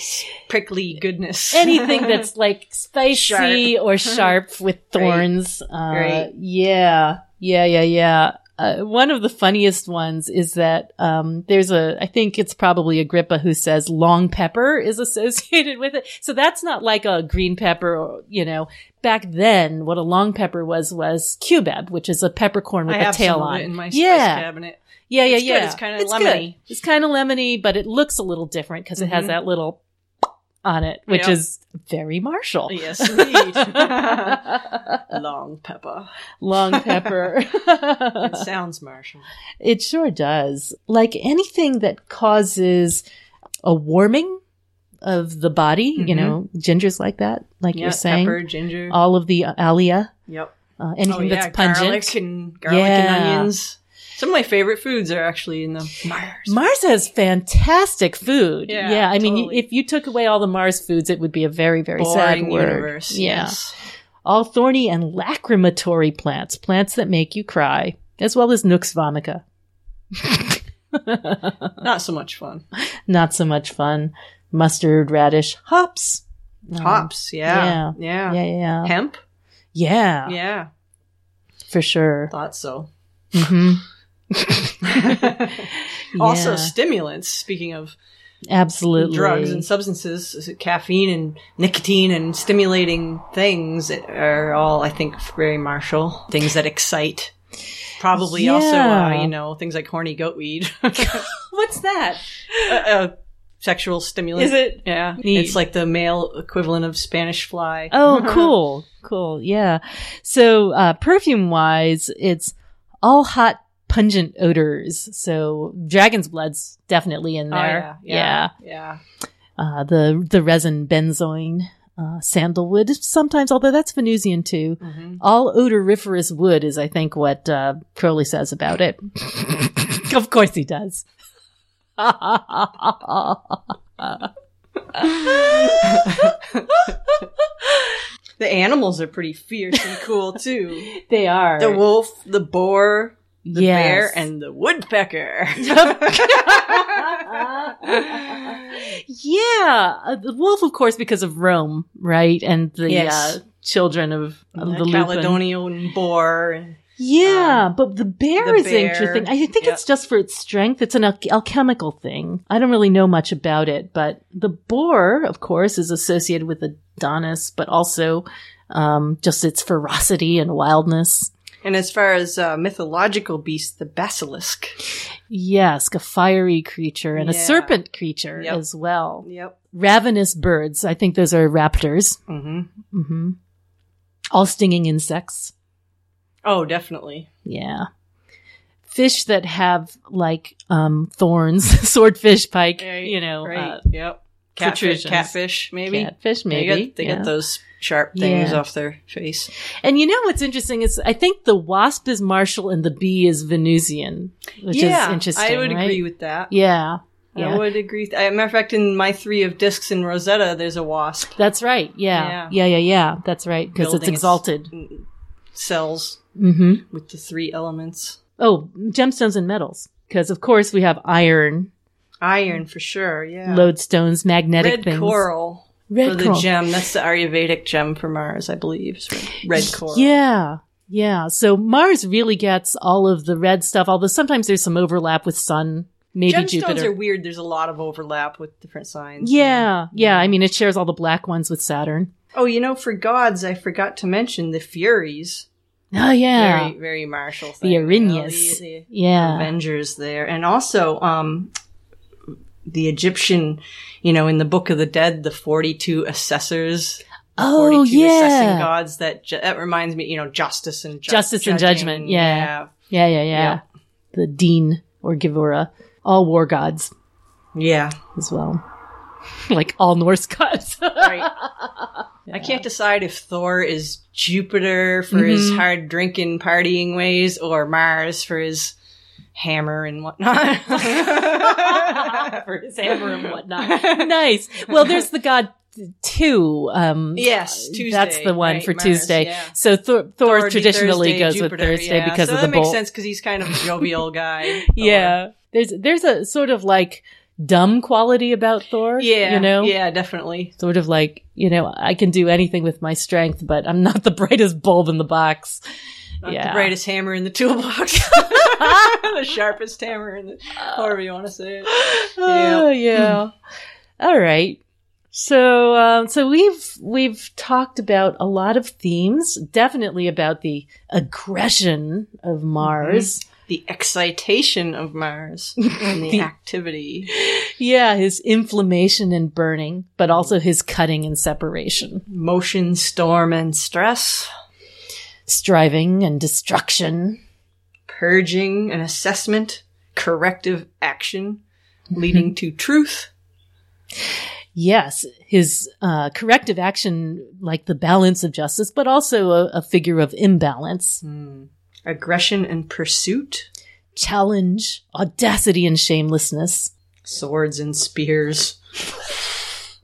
prickly goodness. anything that's like spicy Sharp. or sharp with thorns. Uh, Right. Yeah, yeah, yeah, yeah. Uh, one of the funniest ones is that um, there's a, I think it's probably Agrippa who says long pepper is associated with it. So that's not like a green pepper, or, you know. Back then, what a long pepper was was cubeb, which is a peppercorn with I a tail on. it in my yeah, cabinet. yeah, yeah, It's good. yeah. It's kinda good. lemony. It's kind of lemony, but it looks a little different because it has Mhm. that little on it, which Yep. is very martial. Yes, indeed. Long pepper. Long pepper. It sounds martial. it sure does. Like anything that causes a warming of the body, you Mhm. know, ginger's like that, like Yeah, you're saying. pepper, ginger. All of the alia, yep. uh, anything oh, yeah, that's pungent. garlic and garlic Yeah. and onions. Some of my favorite foods are actually in the Mars. Mars has fantastic food. Yeah, I mean, totally. if you took away all the Mars foods, it would be a very, very sad word. universe. Yeah. Yes. All thorny and lacrimatory plants, plants that make you cry, as well as Nux vomica. Not so much fun. Not so much fun. Mustard, radish, hops. Um, Hops. Yeah. yeah. Yeah. Yeah, yeah, Hemp. yeah, Yeah. for sure. Thought so. hmm also, Yeah. stimulants. Speaking of Absolutely. drugs and substances, caffeine and nicotine and stimulating things are all, I think, very martial. Things that excite. Probably also, uh, you know, things like horny goat weed. What's that? uh, uh, sexual stimulant. Is it? Yeah. Neat. It's like the male equivalent of Spanish fly. Oh, cool. Cool. Yeah. So, uh, perfume wise, it's all hot, pungent odors. So, dragon's blood's definitely in Oh, there. yeah. Yeah. Uh, the, the resin benzoin, uh, sandalwood sometimes, although that's Venusian too. Mhm. All odoriferous wood is, I think, what, uh, Crowley says about it. of course he does. The animals are pretty fierce and cool too. they are. The wolf, the boar, the Yes. bear, and the woodpecker. yeah, uh, the wolf, of course, because of Rome, right? And the Yes. uh, children of, of the the Lupin. Calydonian boar. Yeah, but the bear the is bear, interesting. I think yeah. it's just for its strength. It's an al- alchemical thing. I don't really know much about it, but the boar, of course, is associated with Adonis, but also um, just its ferocity and wildness. And as far as uh, mythological beasts, the basilisk. Yes, a fiery creature and a serpent creature Yep. as well. Yep. Ravenous birds. I think those are raptors. hmm hmm All stinging insects. Oh, definitely. Yeah. Fish that have like um thorns, swordfish, pike, you know, Right. uh, yep. Catfish, catfish, maybe. catfish They maybe. get, they yeah. get those sharp things Yeah. off their face. And you know what's interesting is I think the wasp is Martial and the bee is Venusian, which yeah, is interesting. I would right? agree with that. Yeah. Yeah. I would agree. That. Matter of fact, in my three of discs in Rosetta, there's a wasp. That's right. Yeah. Yeah. Yeah, yeah, yeah. That's right. Because it's Building its- exalted. Cells hmm with the three elements. Oh, gemstones and metals. Because of course we have iron, Iron for sure, yeah. lodestones, magnetic Red things. coral Red for the coral. gem. That's the Ayurvedic gem for Mars, I believe. red- coral. Yeah. Yeah. So Mars really gets all of the red stuff, although sometimes there's some overlap with Sun, maybe Gemstones Jupiter. are weird. There's a lot of overlap with different signs. yeah. Yeah. I mean, it shares all the black ones with Saturn. Oh, you know, for gods, I forgot to mention the Furies. Oh, yeah. Very, very martial thing. the you know, the- the yeah. Avengers there. And also, um, the Egyptian, you know, in the Book of the Dead, the 42 assessors. Oh, 42 assessing gods that, ju- that reminds me, you know, justice and ju- Justice and judgment, yeah. Yeah. Yeah. Yeah. The Din or Gevura, All war gods Yeah. as well. like all Norse gods. Right. I can't decide if Thor is Jupiter for his Mm-hmm. hard drinking, partying ways or Mars for his hammer and whatnot. for his hammer and whatnot. nice. Well, there's the god two. Um, yes, Tuesday. That's the one right, for Mars, Tuesday. yeah. So Thor, Thor Thor traditionally Thursday, goes Jupiter, with Thursday yeah. because so of that the makes bolt. sense because he's kind of a jovial guy. Yeah. There's there's a sort of like dumb quality about Thor. yeah, You know? yeah, definitely. Sort of like, you know, I can do anything with my strength, but I'm not the brightest bulb in the box. Not yeah. the brightest hammer in the toolbox, the sharpest hammer in the, however you want to say it. Oh, yeah. All right. So, um, so we've we've talked about a lot of themes, definitely about the aggression of Mars. The excitation of Mars and the The- activity. Yeah, his inflammation and burning, but also his cutting and separation, motion, storm, and stress, striving and destruction. purging and assessment, corrective action, leading to truth. Yes, his uh, corrective action, like the balance of justice, but also a, a figure of imbalance, Aggression and pursuit, challenge, audacity, and shamelessness. swords and spears.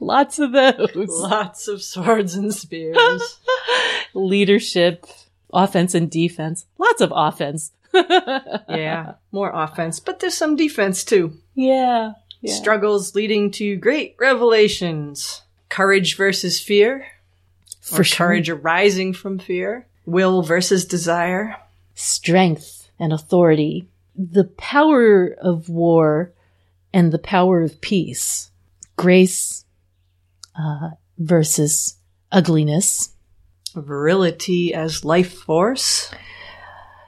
Lots of those. Lots of swords and spears. Leadership, offense, and defense. Lots of offense. yeah, more offense, but there's some defense too. Yeah. yeah. Struggles leading to great revelations. Courage versus fear. For or sure. courage arising from fear. Will versus desire. strength and authority, the power of war and the power of peace. grace uh, versus ugliness, Virility as life force.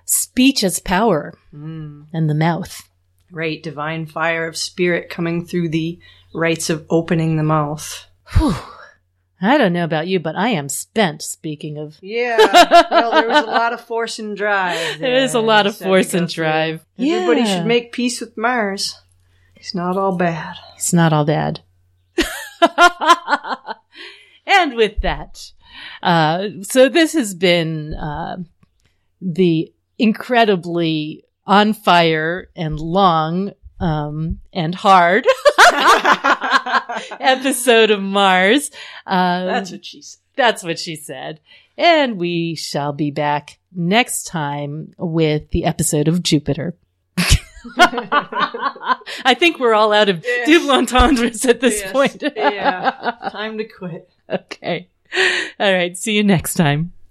speech as power, Mm. and the mouth. Right, divine fire of spirit coming through the rites of opening the mouth. Whew. I don't know about you, but I am spent. Speaking of, Yeah, well, there was a lot of force and drive. there is a lot of Just had to force and drive. Everybody should make peace with Mars. He's not all bad. It's not all bad. and with that, uh, so this has been uh, the incredibly on fire and long um, and hard episode of Mars. Uh, That's what she said. that's what she said. And we shall be back next time with the episode of Jupiter. I think we're all out of Yes. double entendres at this Yes. point. Yeah. Time to quit. okay. All right. See you next time.